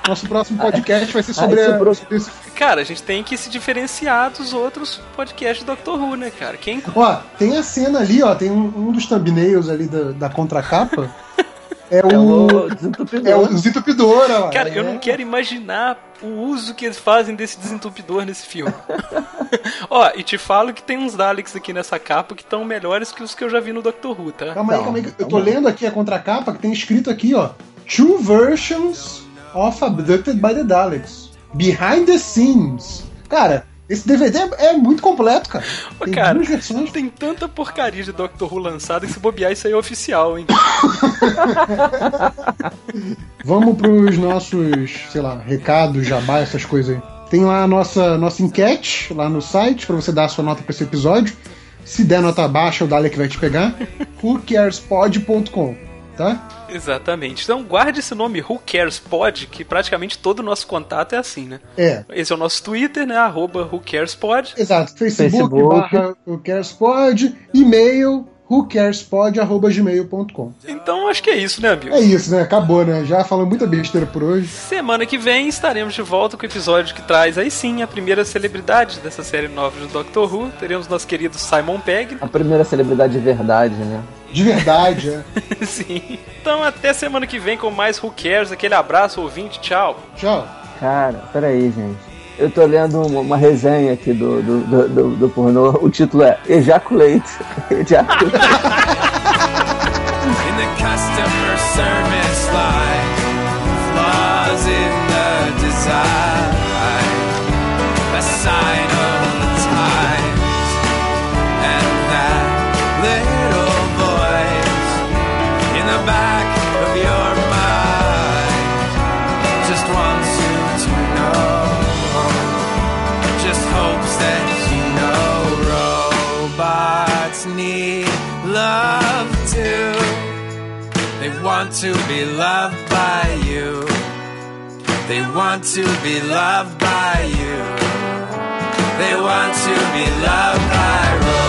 nosso próximo podcast vai ser sobre, a, sobrou- sobre esse Cara, a gente tem que se diferenciar dos outros podcasts do Doctor Who, né, cara? Quem Ó, tem a cena ali, ó, tem um, um dos thumbnails ali da, da contracapa. É o. É o desentupidor. É o desentupidor. Cara, eu É. não quero imaginar o uso que eles fazem desse desentupidor nesse filme. Ó, e te falo que tem uns Daleks aqui nessa capa que estão melhores que os que eu já vi no Doctor Who, tá? Calma aí, calma aí. Eu tô lendo aqui a contracapa que tem escrito aqui, ó. Two versions of Abducted by the Daleks. Behind the scenes. Cara, esse DVD é, muito completo, cara. Ô, Tem cara, tem tanta porcaria de Doctor Who lançada que se bobear isso aí é oficial, hein? Vamos pros nossos, sei lá, recados, jabá, essas coisas aí. Tem lá a nossa, nossa enquete lá no site pra você dar a sua nota pra esse episódio. Se der nota baixa, o Dalek vai te pegar. whocarespod.com, tá? Exatamente. Então guarde esse nome Who Cares Pod, que praticamente todo o nosso contato é assim, né? É, Esse é o nosso Twitter, né? Arroba Who Cares Pod. exato. Facebook, Facebook. barra whocarespod, e-mail whocarespod.gmail.com. Então acho que é isso, né, amigo? É isso, né? Acabou, né? Já falamos muita besteira por hoje. Semana que vem estaremos de volta com o episódio que traz aí sim a primeira celebridade dessa série nova do Doctor Who. Teremos nosso querido Simon Pegg. A primeira celebridade de verdade, né? De verdade, é. sim. Então até semana que vem com mais Who Cares. Aquele abraço, ouvinte. Tchau. Tchau. Cara, peraí, gente. Eu tô lendo uma, uma resenha aqui do, do, do, do, do pornô. O título é Ejaculate. Ejaculate. To be loved by you. They want to be loved by you. They want to be loved by robots.